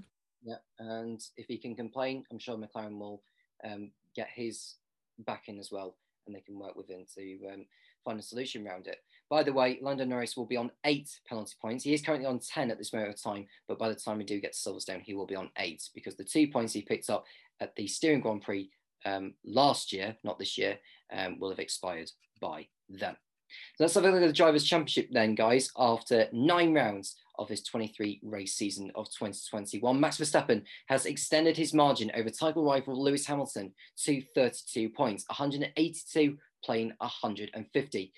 Yeah, and if he can complain, I'm sure McLaren will um, get his back in as well, and they can work with him to um, find a solution around it. By the way, Lando Norris will be on eight penalty points. He is currently on 10 at this moment of time, but by the time we do get to Silverstone, he will be on eight because the two points he picked up at the Styrian Grand Prix um, last year, not this year, um, will have expired by then. So let's have a look at the Drivers' Championship then, guys. After nine rounds of his 23 race season of 2021, Max Verstappen has extended his margin over title rival Lewis Hamilton to 32 points, 182 playing 150.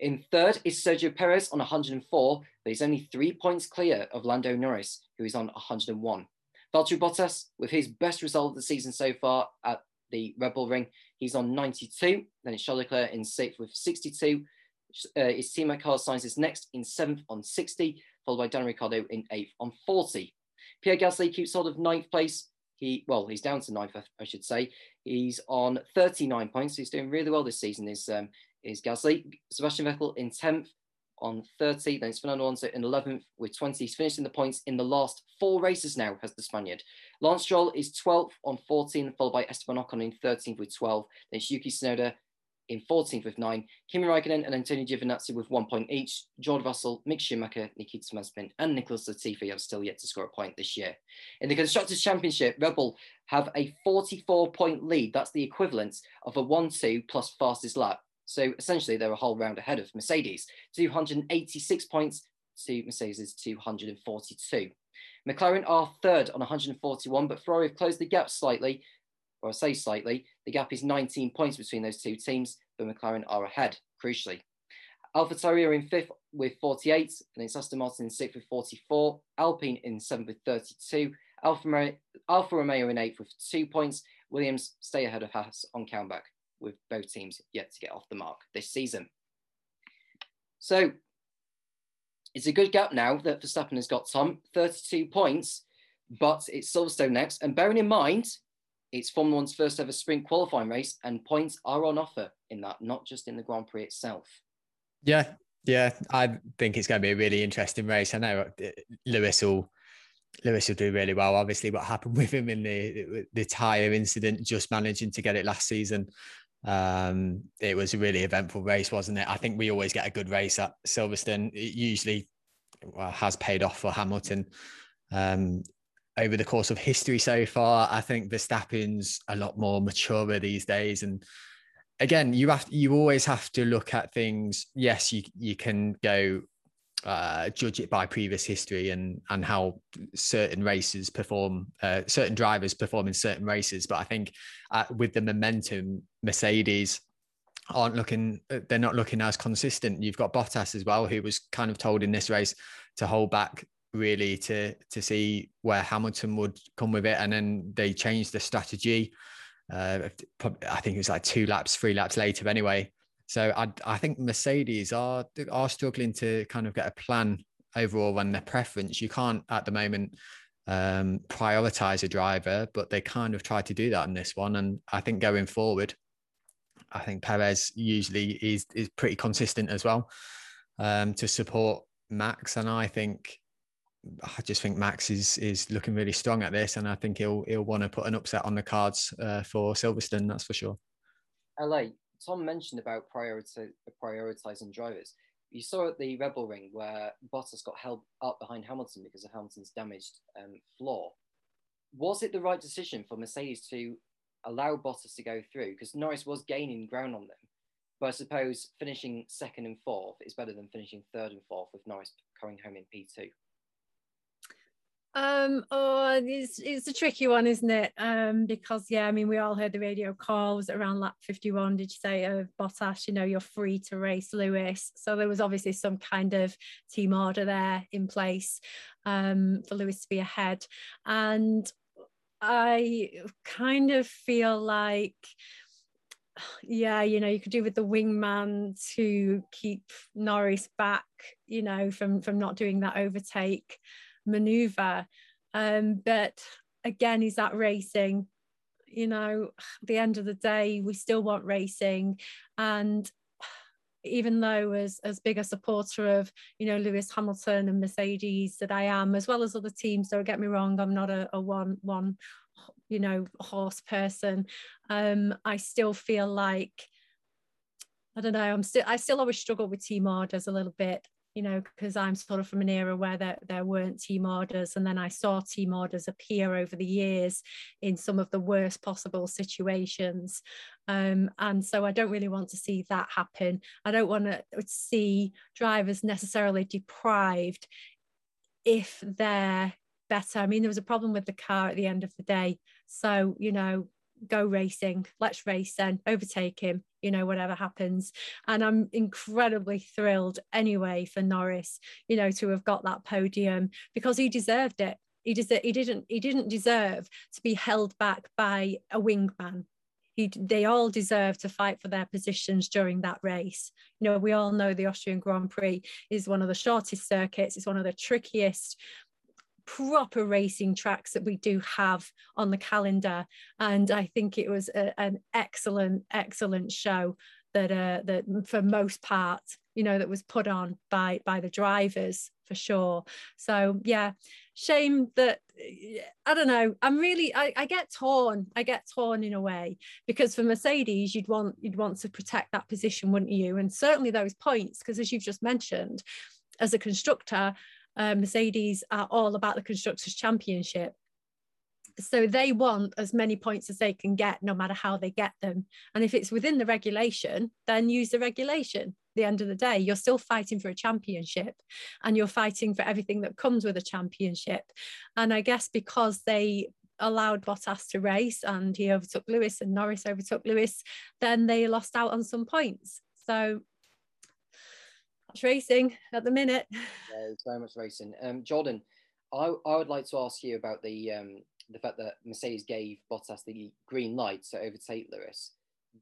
In third is Sergio Perez on 104, but he's only three points clear of Lando Norris, who is on 101. Valtteri Bottas, with his best result of the season so far at the Red Bull Ring, he's on 92. Then it's Charles Leclerc in sixth with 62 uh, is teammate Carlos Sainz is next in seventh on 60, followed by Daniel Ricciardo in eighth on 40. Pierre Gasly keeps hold of ninth place. He well, he's down to ninth, I should say. He's on 39 points. He's doing really well this season. Is um, is Gasly? Sebastian Vettel in 10th on 30. Then it's Fernando Alonso in 11th with 20. He's finishing the points in the last four races now, has the Spaniard. Lance Stroll is 12th on 14, followed by Esteban Ocon in 13th with 12. Then it's Yuki Tsunoda in 14th with nine, Kimi Raikkonen and Antonio Giovinazzi with one point each, George Russell, Mick Schumacher, Nikita Mazepin, and Nicholas Latifi have still yet to score a point this year. In the Constructors' Championship, Red Bull have a 44 point lead. That's the equivalent of a 1 2 plus fastest lap. So essentially, they're a whole round ahead of Mercedes, 286 points to Mercedes' 242. McLaren are third on 141, but Ferrari have closed the gap slightly or I say slightly, the gap is 19 points between those two teams, but McLaren are ahead, crucially. AlphaTauri are in fifth with 48, and it's Aston Martin in sixth with 44, Alpine in seventh with 32, Alfa, Alfa Romeo in eighth with two points, Williams stay ahead of Haas on countback, with both teams yet to get off the mark this season. So it's a good gap now that Verstappen has got Tom, 32 points, but it's Silverstone next. And bearing in mind, it's Formula One's first ever sprint qualifying race, and points are on offer in that, not just in the Grand Prix itself. Yeah, yeah, I think it's going to be a really interesting race. I know uh, Lewis will Lewis will do really well. Obviously, what happened with him in the the tire incident, just managing to get it last season, um, it was a really eventful race, wasn't it? I think we always get a good race at Silverstone. It usually has paid off for Hamilton. Um, over the course of history so far. I think Verstappen's a lot more mature these days. And again, you have you always have to look at things. Yes, you you can go uh, judge it by previous history and and how certain races perform, uh, certain drivers perform in certain races. But I think uh, with the momentum, Mercedes aren't looking they're not looking as consistent. You've got Bottas as well, who was kind of told in this race to hold back really to to see where Hamilton would come with it, and then they changed the strategy. Uh, I think it was like two laps, three laps later, anyway. So I I think Mercedes are are struggling to kind of get a plan overall on their preference. You can't at the moment um, prioritize a driver, but they kind of tried to do that in this one. And I think going forward, I think Perez usually is is pretty consistent as well. um, to support Max, and I think I just think Max is is looking really strong at this, and I think he'll he'll want to put an upset on the cards uh, for Silverstone. That's for sure. LA. Tom mentioned about priority, prioritizing drivers. You saw at the Red Bull Ring where Bottas got held up behind Hamilton because of Hamilton's damaged um, floor. Was it the right decision for Mercedes to allow Bottas to go through? Because Norris was gaining ground on them. But I suppose finishing second and fourth is better than finishing third and fourth with Norris coming home in P2. Um, oh, it's, it's a tricky one, isn't it? Um, because yeah, I mean, we all heard the radio call was around lap 51, did you say, of Bottas, you know, you're free to race Lewis. So there was obviously some kind of team order there in place um, for Lewis to be ahead. And I kind of feel like yeah, you know, you could do with the wingman to keep Norris back, you know, from from not doing that overtake maneuver. Um, but again, is that racing? You know, the end of the day, we still want racing. And even though as as big a supporter of you know Lewis Hamilton and Mercedes that I am, as well as other teams, don't get me wrong, I'm not a, a one one you know horse person. Um, I still feel like I don't know. I'm still I still always struggle with team orders a little bit you know, because I'm sort of from an era where there, there weren't team orders. And then I saw team orders appear over the years in some of the worst possible situations. Um, and so I don't really want to see that happen. I don't want to see drivers necessarily deprived if they're better. I mean, there was a problem with the car at the end of the day. So, you know, go racing, let's race then, overtake him, you know, whatever happens. And I'm incredibly thrilled anyway for Norris, you know, to have got that podium because he deserved it. He, des- he didn't he didn't deserve to be held back by a wingman. He, they all deserve to fight for their positions during that race. You know, we all know the Austrian Grand Prix is one of the shortest circuits. It's one of the trickiest proper racing tracks that we do have on the calendar. And I think it was a, an excellent, excellent show that uh, that for most part, you know, that was put on by by the drivers for sure. So yeah, shame that I don't know. I'm really I, I get torn. I get torn in a way because for Mercedes, you'd want you'd want to protect that position, wouldn't you? And certainly those points, because as you've just mentioned, as a constructor, uh, Mercedes are all about the Constructors' Championship. So they want as many points as they can get, no matter how they get them. And if it's within the regulation, then use the regulation. At the end of the day, you're still fighting for a championship and you're fighting for everything that comes with a championship. And I guess because they allowed Bottas to race and he overtook Lewis and Norris overtook Lewis, then they lost out on some points. So much racing at the minute. Yeah, it's very much racing. Um, Jordan, I, I would like to ask you about the um, the fact that Mercedes gave Bottas the green light to overtake Lewis,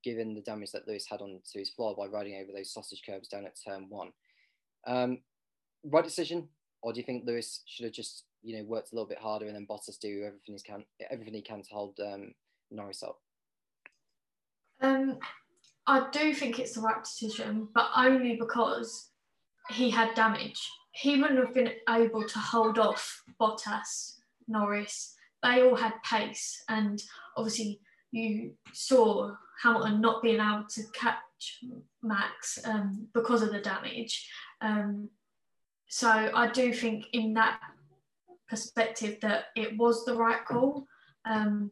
given the damage that Lewis had on to his floor by riding over those sausage curbs down at turn one. Um, right decision, or do you think Lewis should have just you know worked a little bit harder and then Bottas do everything he can everything he can to hold um, Norris up? Um, I do think it's the right decision, but only because he had damage. He wouldn't have been able to hold off Bottas, Norris. They all had pace, and obviously you saw Hamilton not being able to catch Max um, because of the damage. Um, so I do think in that perspective that it was the right call. Um,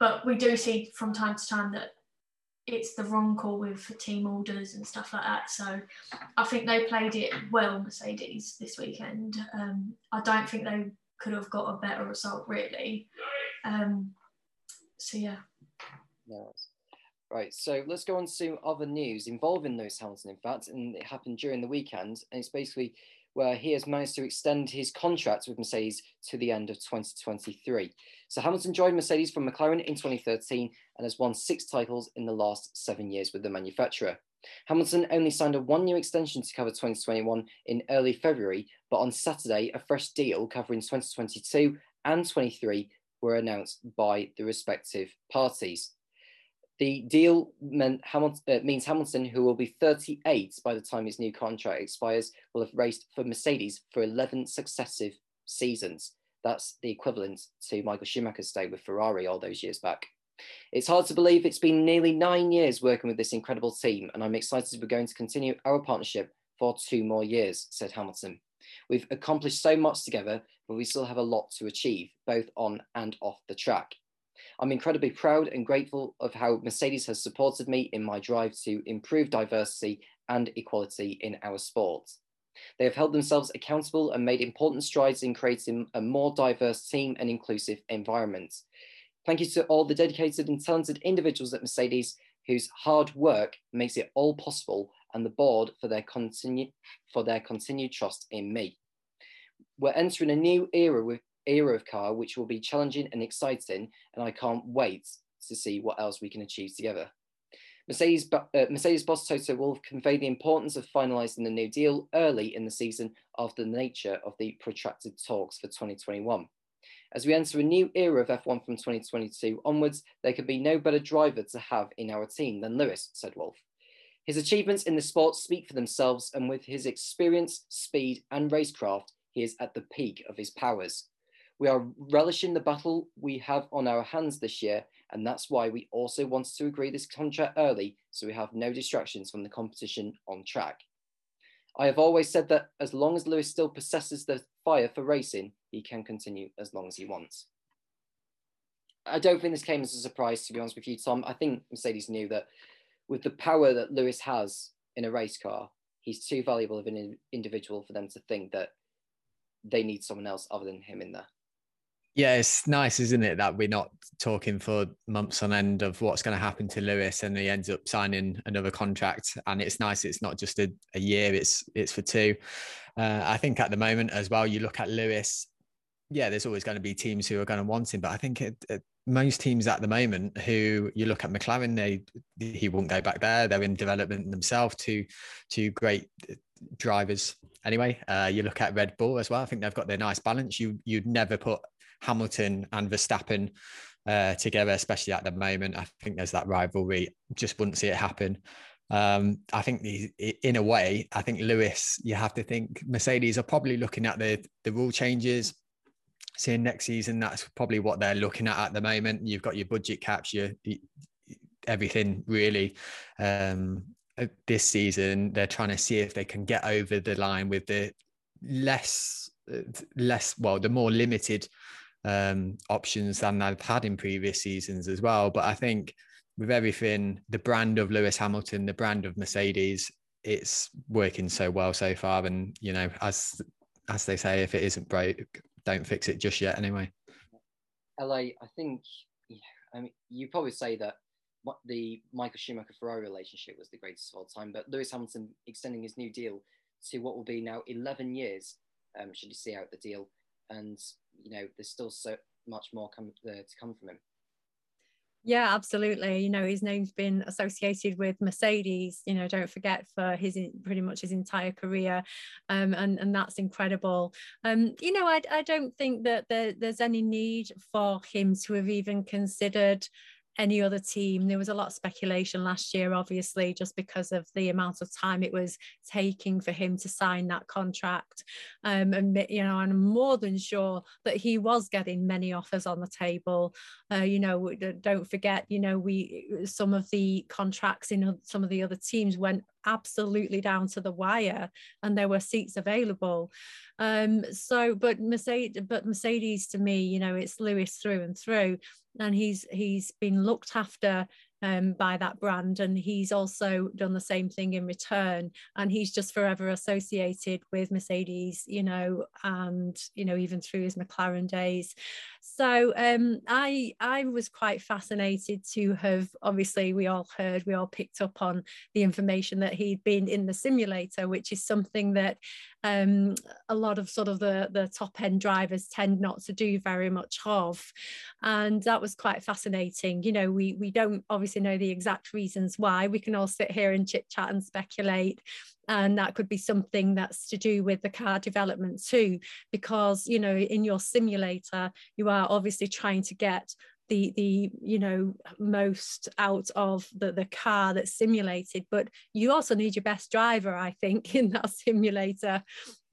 but we do see from time to time that it's the wrong call with team orders and stuff like that. So I think they played it well, Mercedes, this weekend. Um, I don't think they could have got a better result, really. Um, so yeah. Nice. Right, so let's go on to other news involving Lewis Hamilton, in fact, and it happened during the weekend. And it's basically where he has managed to extend his contract with Mercedes to the end of 2023. So Hamilton joined Mercedes from McLaren in 2013 and has won six titles in the last seven years with the manufacturer. Hamilton only signed a one year extension to cover 2021 in early February, but on Saturday, a fresh deal covering 2022 and 23 were announced by the respective parties. The deal Hamilton, uh, means Hamilton, who will be 38 by the time his new contract expires, will have raced for Mercedes for 11 successive seasons. That's the equivalent to Michael Schumacher's stay with Ferrari all those years back. It's hard to believe it's been nearly nine years working with this incredible team, and I'm excited we're going to continue our partnership for two more years, said Hamilton. We've accomplished so much together, but we still have a lot to achieve, both on and off the track. I'm incredibly proud and grateful of how Mercedes has supported me in my drive to improve diversity and equality in our sport. They have held themselves accountable and made important strides in creating a more diverse team and inclusive environment. Thank you to all the dedicated and talented individuals at Mercedes whose hard work makes it all possible and the board for their, continue, for their continued trust in me. We're entering a new era with era of car, which will be challenging and exciting, and I can't wait to see what else we can achieve together. Mercedes, uh, Mercedes boss Toto Wolff convey the importance of finalising the new deal early in the season after the nature of the protracted talks for 2021. As we enter a new era of F1 from 2022 onwards, there can be no better driver to have in our team than Lewis, said Wolff. His achievements in the sport speak for themselves, and with his experience, speed, and racecraft, he is at the peak of his powers. We are relishing the battle we have on our hands this year, and that's why we also wanted to agree this contract early so we have no distractions from the competition on track. I have always said that as long as Lewis still possesses the fire for racing, he can continue as long as he wants. I don't think this came as a surprise, to be honest with you, Tom. I think Mercedes knew that with the power that Lewis has in a race car, he's too valuable of an individual for them to think that they need someone else other than him in there. Yeah, it's nice, isn't it, that we're not talking for months on end of what's going to happen to Lewis, and he ends up signing another contract. And it's nice; it's not just a, a year; it's it's for two. Uh, I think at the moment as well, you look at Lewis. Yeah, there's always going to be teams who are going to want him, but I think it, it, most teams at the moment who you look at McLaren, they he won't go back there. They're in development themselves. Two two great drivers. Anyway, uh, you look at Red Bull as well. I think they've got their nice balance. You you'd never put Hamilton and Verstappen uh, together, especially at the moment. I think there's that rivalry. Just wouldn't see it happen. Um, I think the, in a way, I think Lewis, you have to think Mercedes are probably looking at the the rule changes. Seeing next season, that's probably what they're looking at at the moment. You've got your budget caps, your, everything really. Um, uh, this season, they're trying to see if they can get over the line with the less, uh, less well, the more limited um, options than I've had in previous seasons as well. But I think with everything, the brand of Lewis Hamilton, the brand of Mercedes, it's working so well so far. And you know, as as they say, if it isn't broke, don't fix it just yet. Anyway, LA, I think, yeah, I mean, you probably say that what the Michael Schumacher Ferrari relationship was the greatest of all time, but Lewis Hamilton extending his new deal to what will be now 11 years, um, should you see out the deal, and you know, there's still so much more come, to come from him. Yeah, absolutely. You know, his name's been associated with Mercedes. You know, don't forget for his pretty much his entire career, um, and and that's incredible. Um, you know, I I don't think that there, there's any need for him to have even considered any other team. There was a lot of speculation last year, obviously, just because of the amount of time it was taking for him to sign that contract. Um, and you know, I'm more than sure that he was getting many offers on the table. Uh, you know, don't forget, you know, we some of the contracts in some of the other teams went absolutely down to the wire and there were seats available. Um so but mercedes but mercedes to me you know it's lewis through and through and he's he's been looked after um, by that brand and he's also done the same thing in return and he's just forever associated with mercedes you know and you know even through his mclaren days. So um, i i was quite fascinated to have obviously we all heard we all picked up on the information that he'd been in the simulator which is something that um, a lot of sort of the, the top end drivers tend not to do very much of. And that was quite fascinating. You know, we, we don't obviously know the exact reasons why. We can all sit here and chit chat and speculate and that could be something that's to do with the car development too because you know in your simulator you are obviously trying to get the the you know most out of the the car that's simulated but you also need your best driver i think [LAUGHS] in that simulator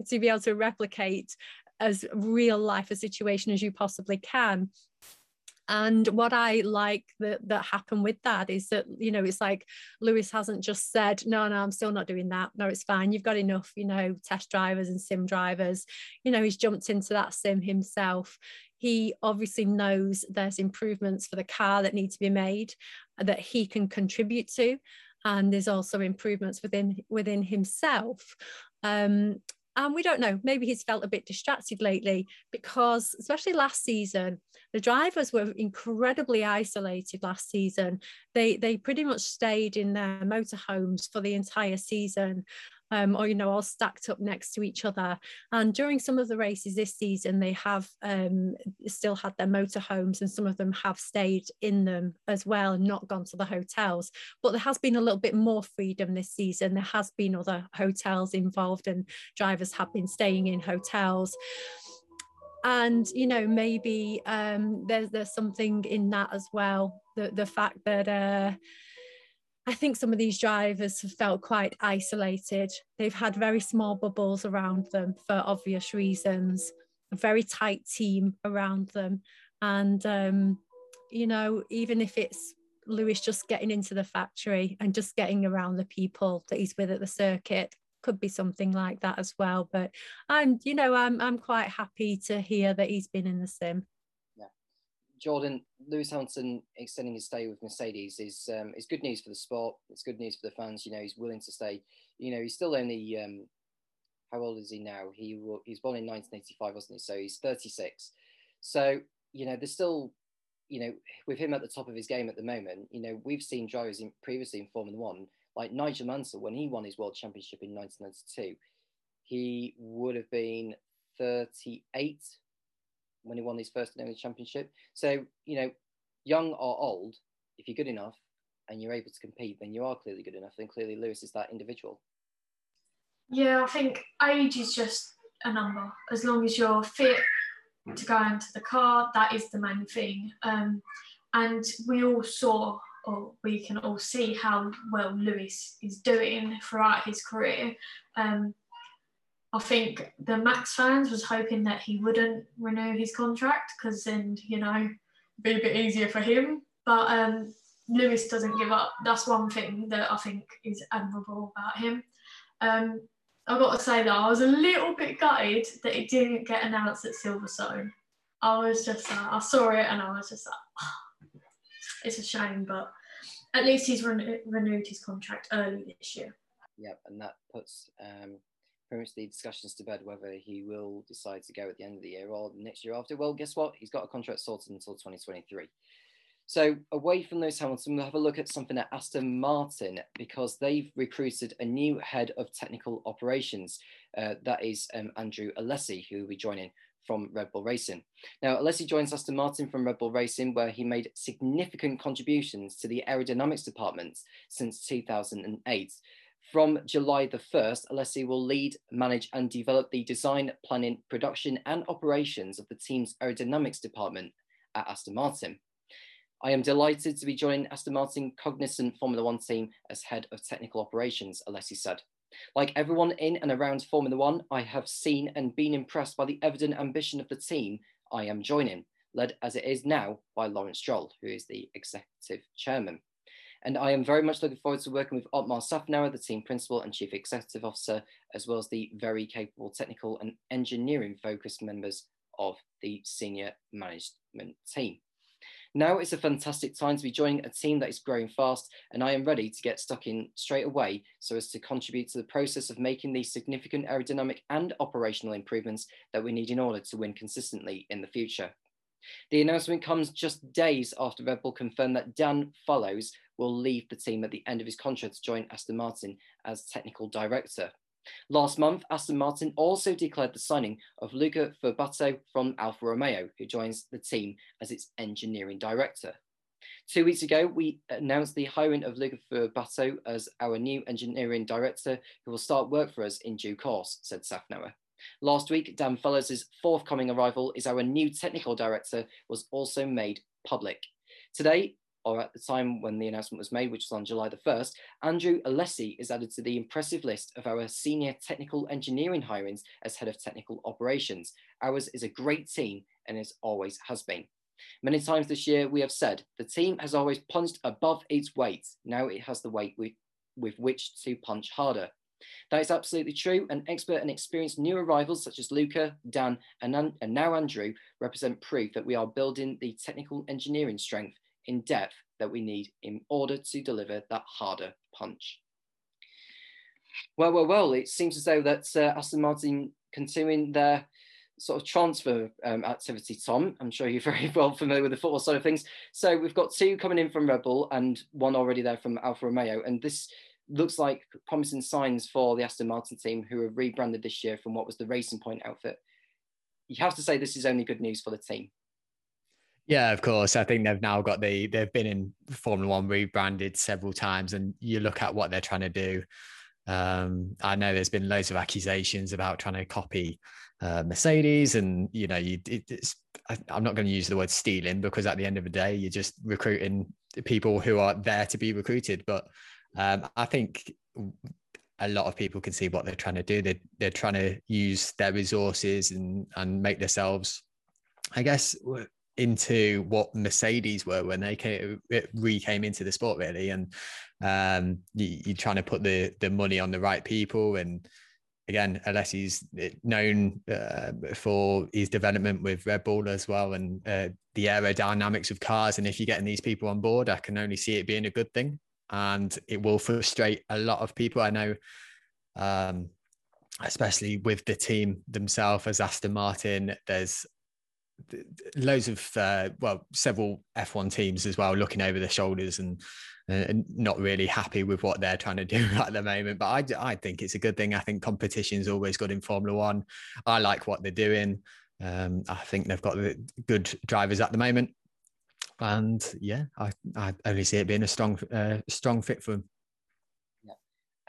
to be able to replicate as real life a situation as you possibly can. And what I like that that happened with that is that you know it's like Lewis hasn't just said no no I'm still not doing that. No it's fine. You've got enough you know test drivers and sim drivers. You know he's jumped into that sim himself he obviously knows there's improvements for the car that need to be made that he can contribute to. And there's also improvements within within himself. Um, and we don't know, maybe he's felt a bit distracted lately because, especially last season, the drivers were incredibly isolated last season. They, they pretty much stayed in their motorhomes for the entire season um, or you know all stacked up next to each other. And during some of the races this season they have um, still had their motorhomes and some of them have stayed in them as well and not gone to the hotels. But there has been a little bit more freedom this season. There has been other hotels involved and drivers have been staying in hotels. And you know maybe um, there's there's something in that as well. The the fact that uh, I think some of these drivers have felt quite isolated. They've had very small bubbles around them for obvious reasons, a very tight team around them. And, um, you know, even if it's Lewis just getting into the factory and just getting around the people that he's with at the circuit, could be something like that as well. But I'm, you know, I'm, I'm quite happy to hear that he's been in the sim. Jordan, Lewis Hamilton extending his stay with Mercedes is um, is good news for the sport. It's good news for the fans. You know, he's willing to stay. You know, he's still only um, how old is he now? He he's born in 1985, wasn't he? So he's 36. So you know, there's still you know, with him at the top of his game at the moment, you know, we've seen drivers in, previously in Formula One, like Nigel Mansell, when he won his world championship in 1992, he would have been 38 when he won his first and only championship. So, you know, young or old, if you're good enough and you're able to compete, then you are clearly good enough. And clearly, Lewis is that individual. Yeah, I think age is just a number. As long as you're fit to go into the car, that is the main thing. Um, and we all saw, or we can all see how well Lewis is doing throughout his career. Um, I think the Max fans was hoping that he wouldn't renew his contract because then, you know, it'd be a bit easier for him. But um, Lewis doesn't give up. That's one thing that I think is admirable about him. Um, I've got to say that I was a little bit gutted that it didn't get announced at Silverstone. I was just, uh, I saw it and I was just like, oh, it's a shame, but at least he's re- renewed his contract early this year. Yep, and that puts um, much the discussions to bed whether he will decide to go at the end of the year or next year after. Well, guess what? He's got a contract sorted until 2023. So away from Lewis Hamilton, we'll have a look at something at Aston Martin because they've recruited a new head of technical operations. Uh, that is um, Andrew Alessi, who will be joining from Red Bull Racing. Now, Alessi joins Aston Martin from Red Bull Racing, where he made significant contributions to the aerodynamics department since 2008. From July the 1st, Alessi will lead, manage, and develop the design, planning, production, and operations of the team's aerodynamics department at Aston Martin. I am delighted to be joining Aston Martin Cognizant Formula One team as head of technical operations, Alessi said. Like everyone in and around Formula One, I have seen and been impressed by the evident ambition of the team I am joining, led as it is now by Lawrence Stroll, who is the executive chairman. And I am very much looking forward to working with Otmar Szafnauer, the team principal and chief executive officer, as well as the very capable technical and engineering focused members of the senior management team. Now is a fantastic time to be joining a team that is growing fast, and I am ready to get stuck in straight away so as to contribute to the process of making these significant aerodynamic and operational improvements that we need in order to win consistently in the future. The announcement comes just days after Red Bull confirmed that Dan Fallows will leave the team at the end of his contract to join Aston Martin as technical director. Last month, Aston Martin also declared the signing of Luca Furbatto from Alfa Romeo, who joins the team as its engineering director. Two weeks ago, we announced the hiring of Luca Furbatto as our new engineering director, who will start work for us in due course, said Szafnauer. Last week, Dan Fallows' forthcoming arrival as our new technical director was also made public. Today, or at the time when the announcement was made, which was on July the 1st, Andrew Alessi is added to the impressive list of our senior technical engineering hirings as head of technical operations. Ours is a great team and as always has been. Many times this year, we have said the team has always punched above its weight. Now it has the weight with, with which to punch harder. That is absolutely true, and expert and experienced new arrivals such as Luca, Dan, and, and now Andrew represent proof that we are building the technical engineering strength in depth that we need in order to deliver that harder punch. Well, well, well, it seems as though that uh, Aston Martin continuing their sort of transfer um, activity, Tom. I'm sure you're [LAUGHS] very well familiar with the football side of things. So we've got two coming in from Red Bull and one already there from Alfa Romeo. And this looks like promising signs for the Aston Martin team, who have rebranded this year from what was the Racing Point outfit. You have to say this is only good news for the team. Yeah, of course. I think they've now got the they've been in Formula One rebranded several times, and you look at what they're trying to do. Um, I know there's been loads of accusations about trying to copy uh, Mercedes, and you know, you, it, it's I, I'm not going to use the word stealing because at the end of the day, you're just recruiting people who are there to be recruited. But um, I think a lot of people can see what they're trying to do. They're, they're trying to use their resources and and make themselves, I guess, into what Mercedes were when they came re came into the sport really, and um, you, are trying to put the the money on the right people. And again, Alessi's known uh, for his development with Red Bull as well, and uh, the aerodynamics of cars. And if you're getting these people on board, I can only see it being a good thing, and it will frustrate a lot of people. I know. Um, especially with the team themselves as Aston Martin. There's loads of uh, well several f1 teams as well looking over their shoulders and, uh, not really happy with what they're trying to [LAUGHS] do at the moment. But I, I think it's a good thing. I think competition is always good in formula one. I like what they're doing. Um, i think they've got the good drivers at the moment. And yeah i, I only see it being a strong uh, strong fit for them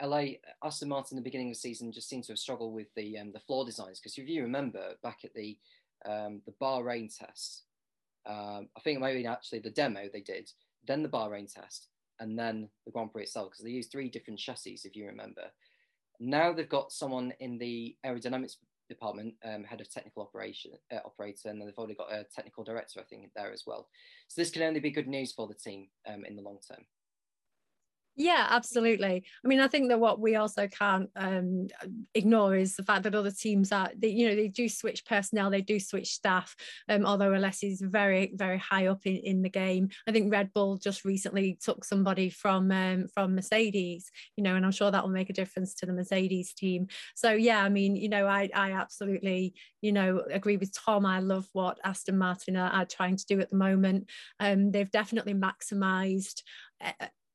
LA Aston Martin in the beginning of the season just seemed to have struggled with the um, the floor designs because if you remember back at the um, the Bahrain test. Um, I think maybe actually the demo they did, then the Bahrain test, and then the Grand Prix itself, because they used three different chassis, if you remember. Now they've got someone in the aerodynamics department, um, head of technical operation uh, operator, and they've already got a technical director, I think, there as well. So this can only be good news for the team um, in the long term. Yeah, absolutely. I mean, I think that what we also can't um, ignore is the fact that other teams are, they, you know, they do switch personnel, they do switch staff. Um, although Alessi is very, very high up in, in the game. I think Red Bull just recently took somebody from um, from Mercedes, you know, and I'm sure that will make a difference to the Mercedes team. So yeah, I mean, you know, I I absolutely, you know, agree with Tom. I love what Aston Martin are, are trying to do at the moment. Um, they've definitely maximised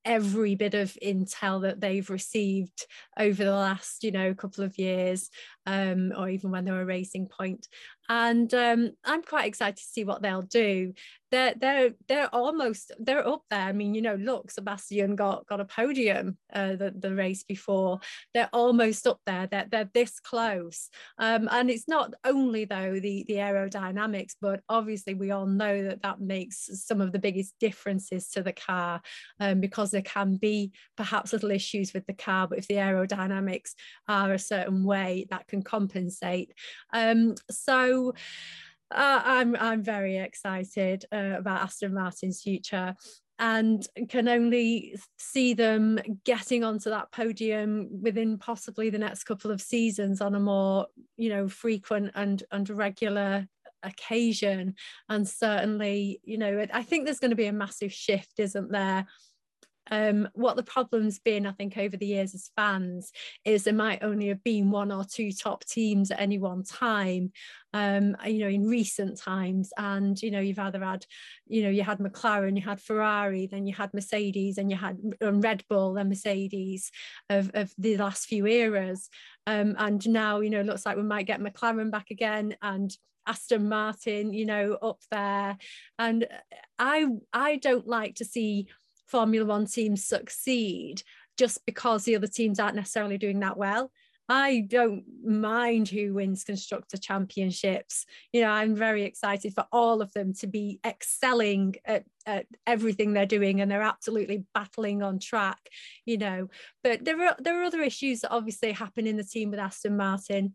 every bit of intel that they've received over the last you know couple of years um, or even when they were a Racing Point and um, I'm quite excited to see what they'll do. They're they're they're almost they're up there. I mean, you know, look, Sebastian got got a podium uh, the the race before. They're almost up there. They're they're this close. Um, and it's not only though the the aerodynamics, but obviously we all know that that makes some of the biggest differences to the car, um, because there can be perhaps little issues with the car, but if the aerodynamics are a certain way, that can compensate. Um, uh, I'm I'm very excited uh, about Aston Martin's future and can only see them getting onto that podium within possibly the next couple of seasons on a more you know frequent and and regular occasion. And certainly you know I think there's going to be a massive shift isn't there um, what the problem's been, I think, over the years as fans is there might only have been one or two top teams at any one time, um, you know, in recent times. And, you know, you've either had, you know, you had McLaren, you had Ferrari, then you had Mercedes, and you had Red Bull and Mercedes of, of the last few eras. Um, and now, you know, it looks like we might get McLaren back again and Aston Martin, you know, up there. And I I don't like to see Formula One teams succeed just because the other teams aren't necessarily doing that well. I don't mind who wins constructor championships. You know, I'm very excited for all of them to be excelling at, at everything they're doing and they're absolutely battling on track, you know. But there are there are other issues that obviously happen in the team with Aston Martin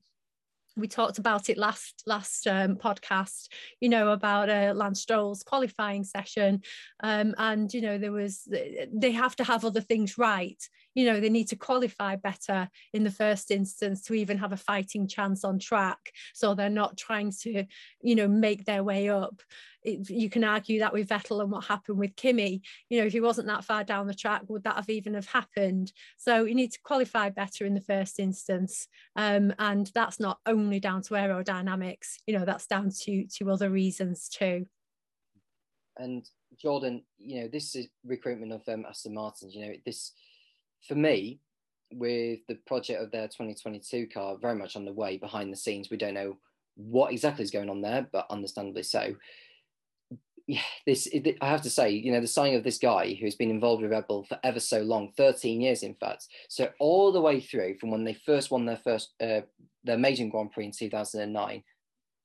we talked about it last last um, podcast you know about uh, lance stroll's qualifying session um, and you know there was they have to have other things right you know they need to qualify better in the first instance to even have a fighting chance on track. So they're not trying to you know make their way up. It, you can argue that with Vettel and what happened with Kimi you know if he wasn't that far down the track would that have even have happened? So you need to qualify better in the first instance. Um, and that's not only down to aerodynamics you know that's down to to other reasons too. And Jordan, you know, this is recruitment of um, Aston Martins. You know, this for me, with the project of their 2022 car very much on the way behind the scenes, we don't know what exactly is going on there, but understandably so. Yeah, this I have to say, you know, the signing of this guy who's been involved with Red Bull for ever so long, 13 years in fact. So all the way through from when they first won their first uh, their maiden Grand Prix in 2009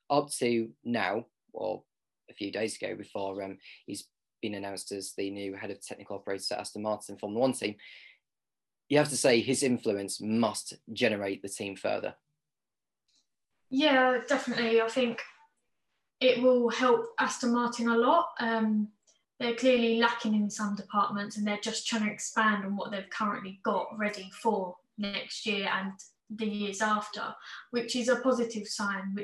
up to now, or a few days ago before um, he's been announced as the new head of technical operations at Aston Martin Formula One team you have to say his influence must generate the team further. Yeah, definitely. I think it will help Aston Martin a lot. Um, they're clearly lacking in some departments and they're just trying to expand on what they've currently got ready for next year and the years after, which is a positive sign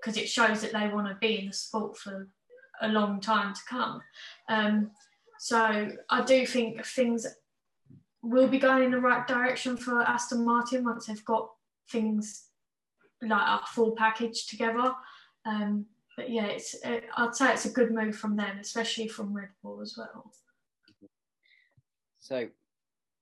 because it shows that they want to be in the sport for a long time to come. Um, so I do think things will be going in the right direction for Aston Martin once they've got things like a full package together. Um, but yeah, it's it, I'd say it's a good move from them, especially from Red Bull as well. So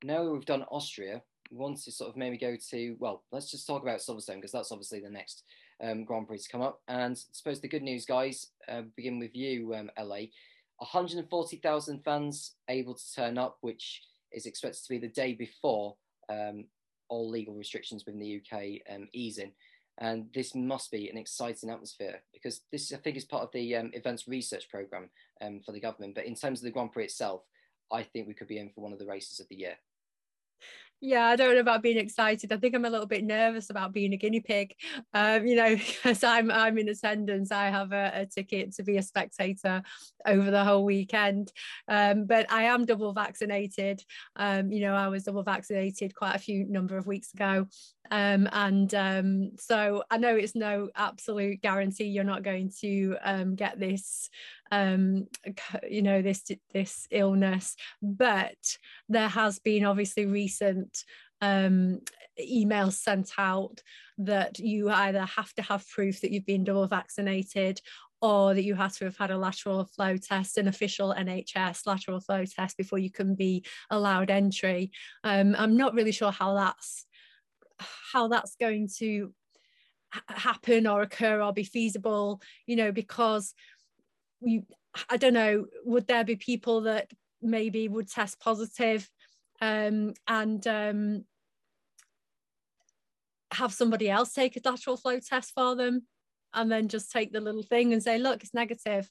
now we've done Austria, we want to sort of maybe go to well, let's just talk about Silverstone because that's obviously the next um, Grand Prix to come up. And I suppose the good news, guys, uh, begin with you, um, LA. 140,000 fans able to turn up, which is expected to be the day before um, all legal restrictions within the UK um, easing. And this must be an exciting atmosphere because this, I think, is part of the um, events research program um, for the government. But in terms of the Grand Prix itself, I think we could be in for one of the races of the year yeah i don't know about being excited. I think i'm a little bit nervous about being a guinea pig. Um, you know [LAUGHS] because i'm i'm in attendance. I have a, a, ticket to be a spectator over the whole weekend. Um, but i am double vaccinated. Um, you know i was double vaccinated quite a few number of weeks ago um, and um, so I know it's no absolute guarantee you're not going to um, get this, um, you know, this this illness, but there has been obviously recent um, emails sent out that you either have to have proof that you've been double vaccinated or that you have to have had a lateral flow test, an official NHS lateral flow test before you can be allowed entry. Um, I'm not really sure how that's how that's going to happen or occur or be feasible you know because you i don't know would there be people that maybe would test positive um, and um, have somebody else take a lateral flow test for them and then just take the little thing and say look it's negative.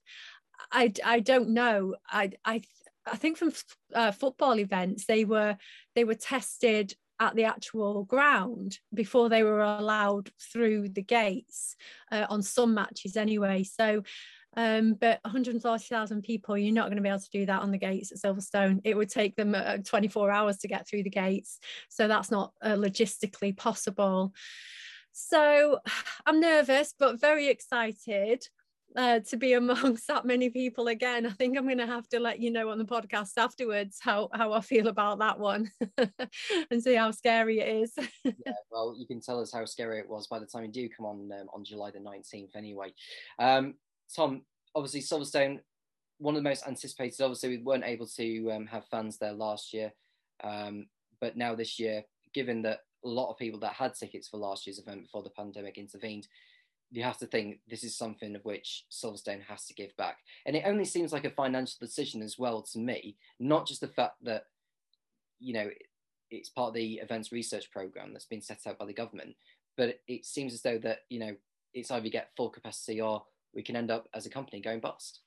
I i don't know. I i i think from uh, football events they were they were tested at the actual ground before they were allowed through the gates uh, on some matches anyway. So, um, but 140,000 people, you're not going to be able to do that on the gates at Silverstone. It would take them uh, 24 hours to get through the gates. So that's not uh, logistically possible. So [SIGHS] I'm nervous, but very excited uh, to be [LAUGHS] amongst that many people again. I think I'm going to have to let you know on the podcast afterwards how, how I feel about that one [LAUGHS] and see how scary it is. yeah, [LAUGHS] well, you can tell us how scary it was by the time you do come on um, on July the 19th anyway. Um, Tom, obviously Silverstone, one of the most anticipated, obviously we weren't able to um, have fans there last year, um, but now this year, given that a lot of people that had tickets for last year's event before the pandemic intervened, you have to think this is something of which Silverstone has to give back. And it only seems like a financial decision as well to me, not just the fact that, you know, it's part of the events research program that's been set out by the government. But it seems as though that you know it's either get full capacity or we can end up as a company going bust.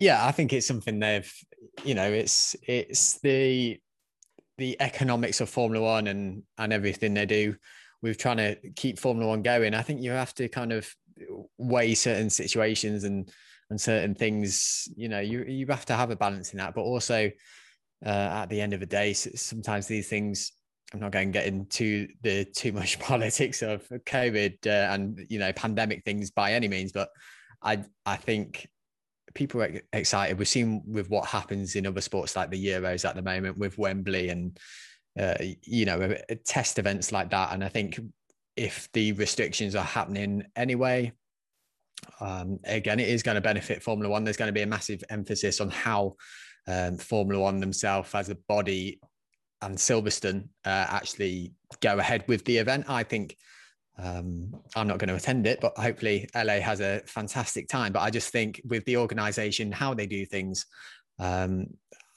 Yeah, I think it's something they've, you know, it's it's the the economics of Formula One and and everything they do with trying to keep Formula One going. I think you have to kind of weigh certain situations and and certain things. You know, you you have to have a balance in that, but also uh, at the end of the day, sometimes these things. I'm not going to get into the too much [LAUGHS] politics of COVID uh, and you know pandemic things by any means, but I I think people are excited. We've seen with what happens in other sports like the Euros at the moment with Wembley and uh, you know test events like that. And I think if the restrictions are happening anyway, um, again, it is going to benefit Formula One. There's going to be a massive emphasis on how um, Formula One themselves as a body and Silverstone uh, actually go ahead with the event. I think um, I'm not going to attend it, but hopefully LA has a fantastic time. But I just think with the organization, how they do things, um,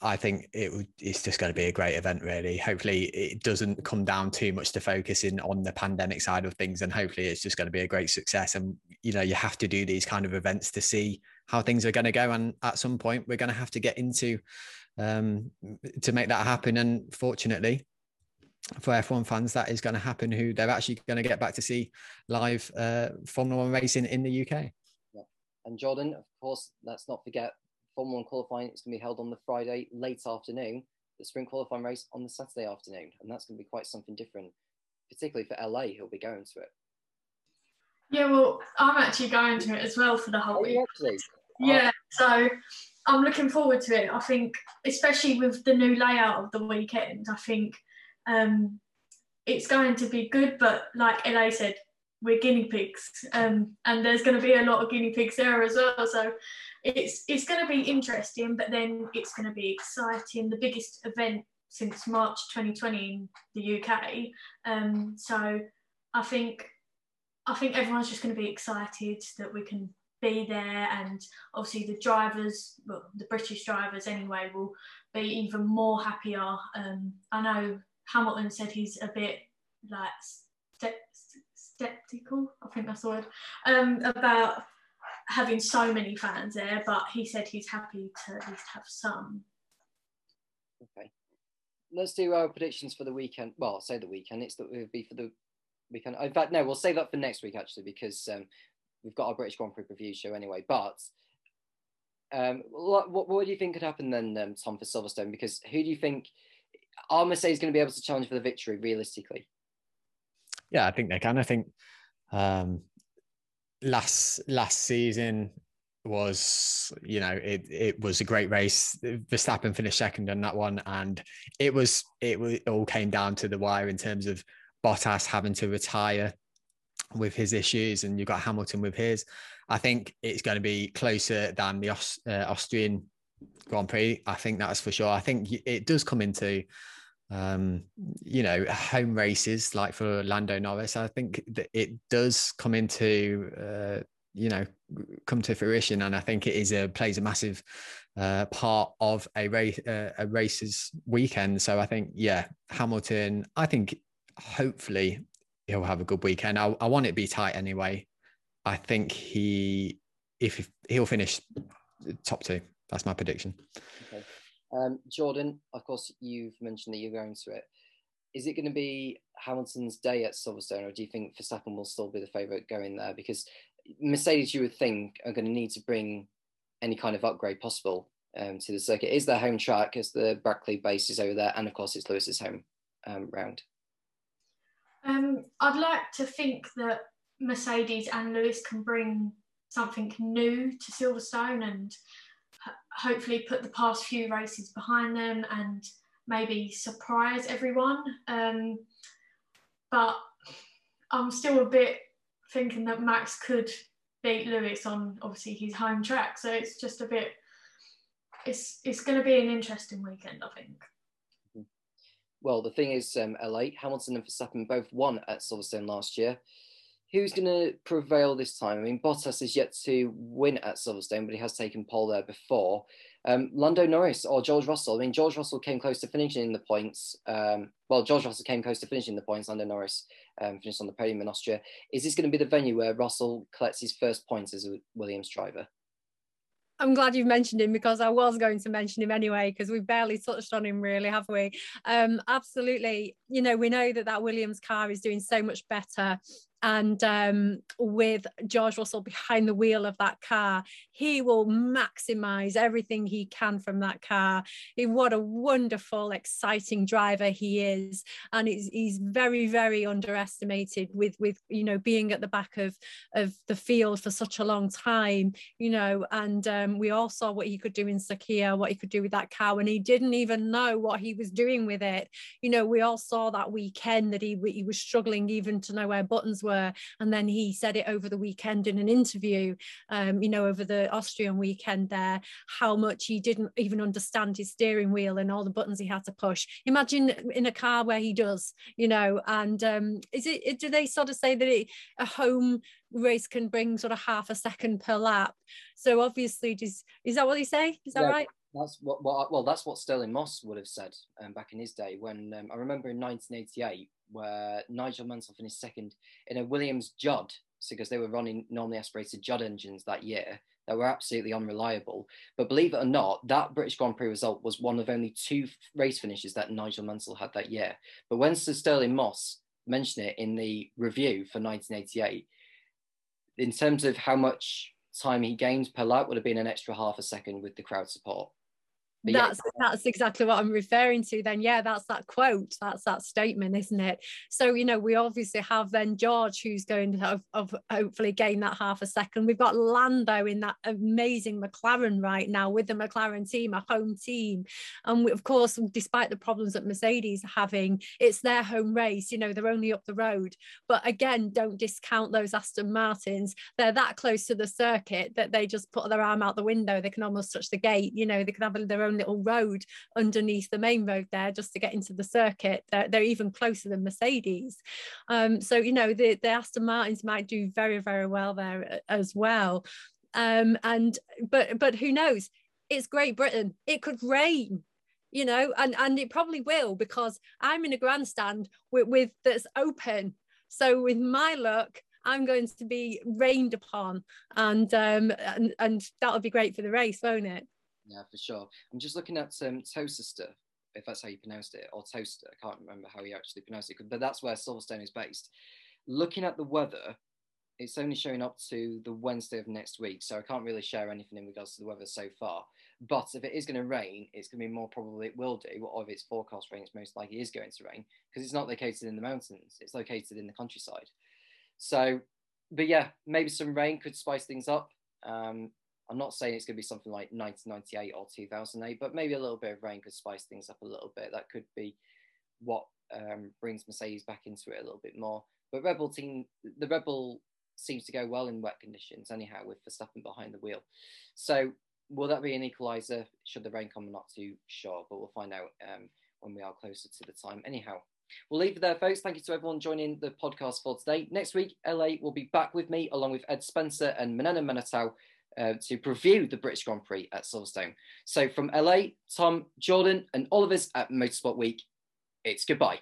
I think it, it's just going to be a great event, really. Hopefully, it doesn't come down too much to focusing on the pandemic side of things, and hopefully, it's just going to be a great success. And you know, you have to do these kind of events to see how things are going to go. And at some point, we're going to have to get into um, to make that happen. And fortunately, for F1 fans, that is going to happen. Who they're actually going to get back to see live uh, Formula One racing in the UK. Yeah. And Jordan, of course, let's not forget Formula One qualifying is going to be held on the Friday late afternoon. The sprint qualifying race on the Saturday afternoon, and that's going to be quite something different, particularly for LA, who'll be going to it. Yeah, well, I'm actually going to it as well for the whole week. Yeah, so I'm looking forward to it. I think, especially with the new layout of the weekend, I think um, it's going to be good. But like LA said, we're guinea pigs, um, and there's going to be a lot of guinea pigs there as well. So it's it's going to be interesting, but then it's going to be exciting. The biggest event since March 2020 in the UK. Um, so I think I think everyone's just going to be excited that we can be there and obviously the drivers well the british drivers anyway will be even more happier um, i know Hamilton said he's a bit like skeptical, I think that's the word, um, about having so many fans there, but he said he's happy to at least have some. Okay. Let's do our predictions for the weekend. Well, I'll say the weekend. It's that it would be for the weekend. In fact, no, we'll save that for next week actually, because um, we've got our British Grand Prix review show anyway. But um, what, what, do you think could happen then, um, Tom, for Silverstone? Because who do you think are Mercedes going to be able to challenge for the victory realistically? Yeah, I think they can. I think um, last last season was you know it it was a great race. Verstappen finished second on that one, and it was it, it all came down to the wire in terms of Bottas having to retire with his issues, and you've got Hamilton with his. I think it's going to be closer than the Aust- uh, Austrian Grand Prix. I think that's for sure. I think it does come into um, you know, home races like for Lando Norris, I think that it does come into, uh, you know, come to fruition, and I think it is a plays a massive uh, part of a race uh, a races weekend. So I think, yeah, Hamilton. I think hopefully he'll have a good weekend. I, I want it to be tight anyway. I think he, if he'll finish top two, that's my prediction. Um, Jordan, of course, you've mentioned that you're going to it. Is it going to be Hamilton's day at Silverstone, or do you think Verstappen will still be the favourite going there? Because Mercedes, you would think, are going to need to bring any kind of upgrade possible um, to the circuit. Is their home track, as the Brackley base is over there, and of course, it's Lewis's home um, round. Um, I'd like to think that Mercedes and Lewis can bring something new to Silverstone and hopefully put the past few races behind them and maybe surprise everyone. Um, but I'm still a bit thinking that Max could beat Lewis on obviously his home track. So it's just a bit. It's it's going to be an interesting weekend, I think. Well, the thing is, um, LA Hamilton and Verstappen both won at Silverstone last year who's going to prevail this time? I mean, Bottas is yet to win at Silverstone, but he has taken pole there before. Um, Lando Norris or George Russell. I mean, George Russell came close to finishing in the points. Um, well, George Russell came close to finishing the points. Lando Norris um, finished on the podium in Austria. Is this going to be the venue where Russell collects his first points as a Williams driver? I'm glad you've mentioned him because I was going to mention him anyway because we've barely touched on him really, have we? Um, absolutely. You know, we know that that Williams car is doing so much better and um, with George Russell behind the wheel of that car, he will maximize everything he can from that car. He, what a wonderful, exciting driver he is, and he's, very, very underestimated with with you know being at the back of of the field for such a long time. You know, and um, we all saw what he could do in Sakhir, what he could do with that car, and he didn't even know what he was doing with it. You know, we all saw that weekend that he he was struggling even to know where buttons were. And then he said it over the weekend in an interview, um, you know, over the Austrian weekend there, how much he didn't even understand his steering wheel and all the buttons he had to push. Imagine in a car where he does, you know, and um, is it, do they sort of say that it, a home race can bring sort of half a second per lap? So obviously, does, is that what they say? Is that yeah. right? That's what, what, well, that's what Stirling Moss would have said um, back in his day. When um, I remember in 1988, where Nigel Mansell finished second in a Williams Judd, because they were running normally aspirated Judd engines that year that were absolutely unreliable. But believe it or not, that British Grand Prix result was one of only two race finishes that Nigel Mansell had that year. But when Sir Stirling Moss mentioned it in the review for 1988, in terms of how much time he gained per lap would have been an extra half a second with the crowd support. But that's yeah. that's exactly what I'm referring to. Then, yeah, that's that quote. That's that statement, isn't it? So, you know, we obviously have then George, who's going to have, have hopefully gain that half a second. We've got Lando in that amazing McLaren right now with the McLaren team, a home team, and we, of course, despite the problems that Mercedes are having, it's their home race. You know, they're only up the road. But again, don't discount those Aston Martins. They're that close to the circuit that they just put their arm out the window. They can almost touch the gate. You know, they can have their own little road underneath the main road there just to get into the circuit. They're, they're even closer than Mercedes. Um, so, you know, the, the Aston Martins might do very, very well there uh, as well. Um, and but but who knows? It's Great Britain. It could rain you know and and it probably will because i'm in a grandstand with, with that's open so with my luck i'm going to be rained upon and um and, and that'll be great for the race won't it yeah, for sure. I'm just looking at um, Towcester, if that's how you pronounced it, or Toaster. I can't remember how you actually pronounced it, but that's where Silverstone is based. Looking at the weather, it's only showing up to the Wednesday of next week, so I can't really share anything in regards to the weather so far. But if it is going to rain, it's going to be more probably it will do, or if it's forecast rain, it's most likely is going to rain because it's not located in the mountains; it's located in the countryside. So, but yeah, maybe some rain could spice things up. Um, I'm not saying it's going to be something like 1998 or 2008, but maybe a little bit of rain could spice things up a little bit. That could be what um, brings Mercedes back into it a little bit more. But Red Bull team, the Rebel seems to go well in wet conditions, anyhow, with Verstappen behind the wheel. So will that be an equaliser? Should the rain come? I'm not too sure, but we'll find out um, when we are closer to the time. Anyhow, we'll leave it there, folks. Thank you to everyone joining the podcast for today. Next week, LA will be back with me along with Ed Spencer and Manana Manatau uh, to preview the British Grand Prix at Silverstone. So from LA, Tom, Jordan, and all of us at Motorsport Speak, it's goodbye.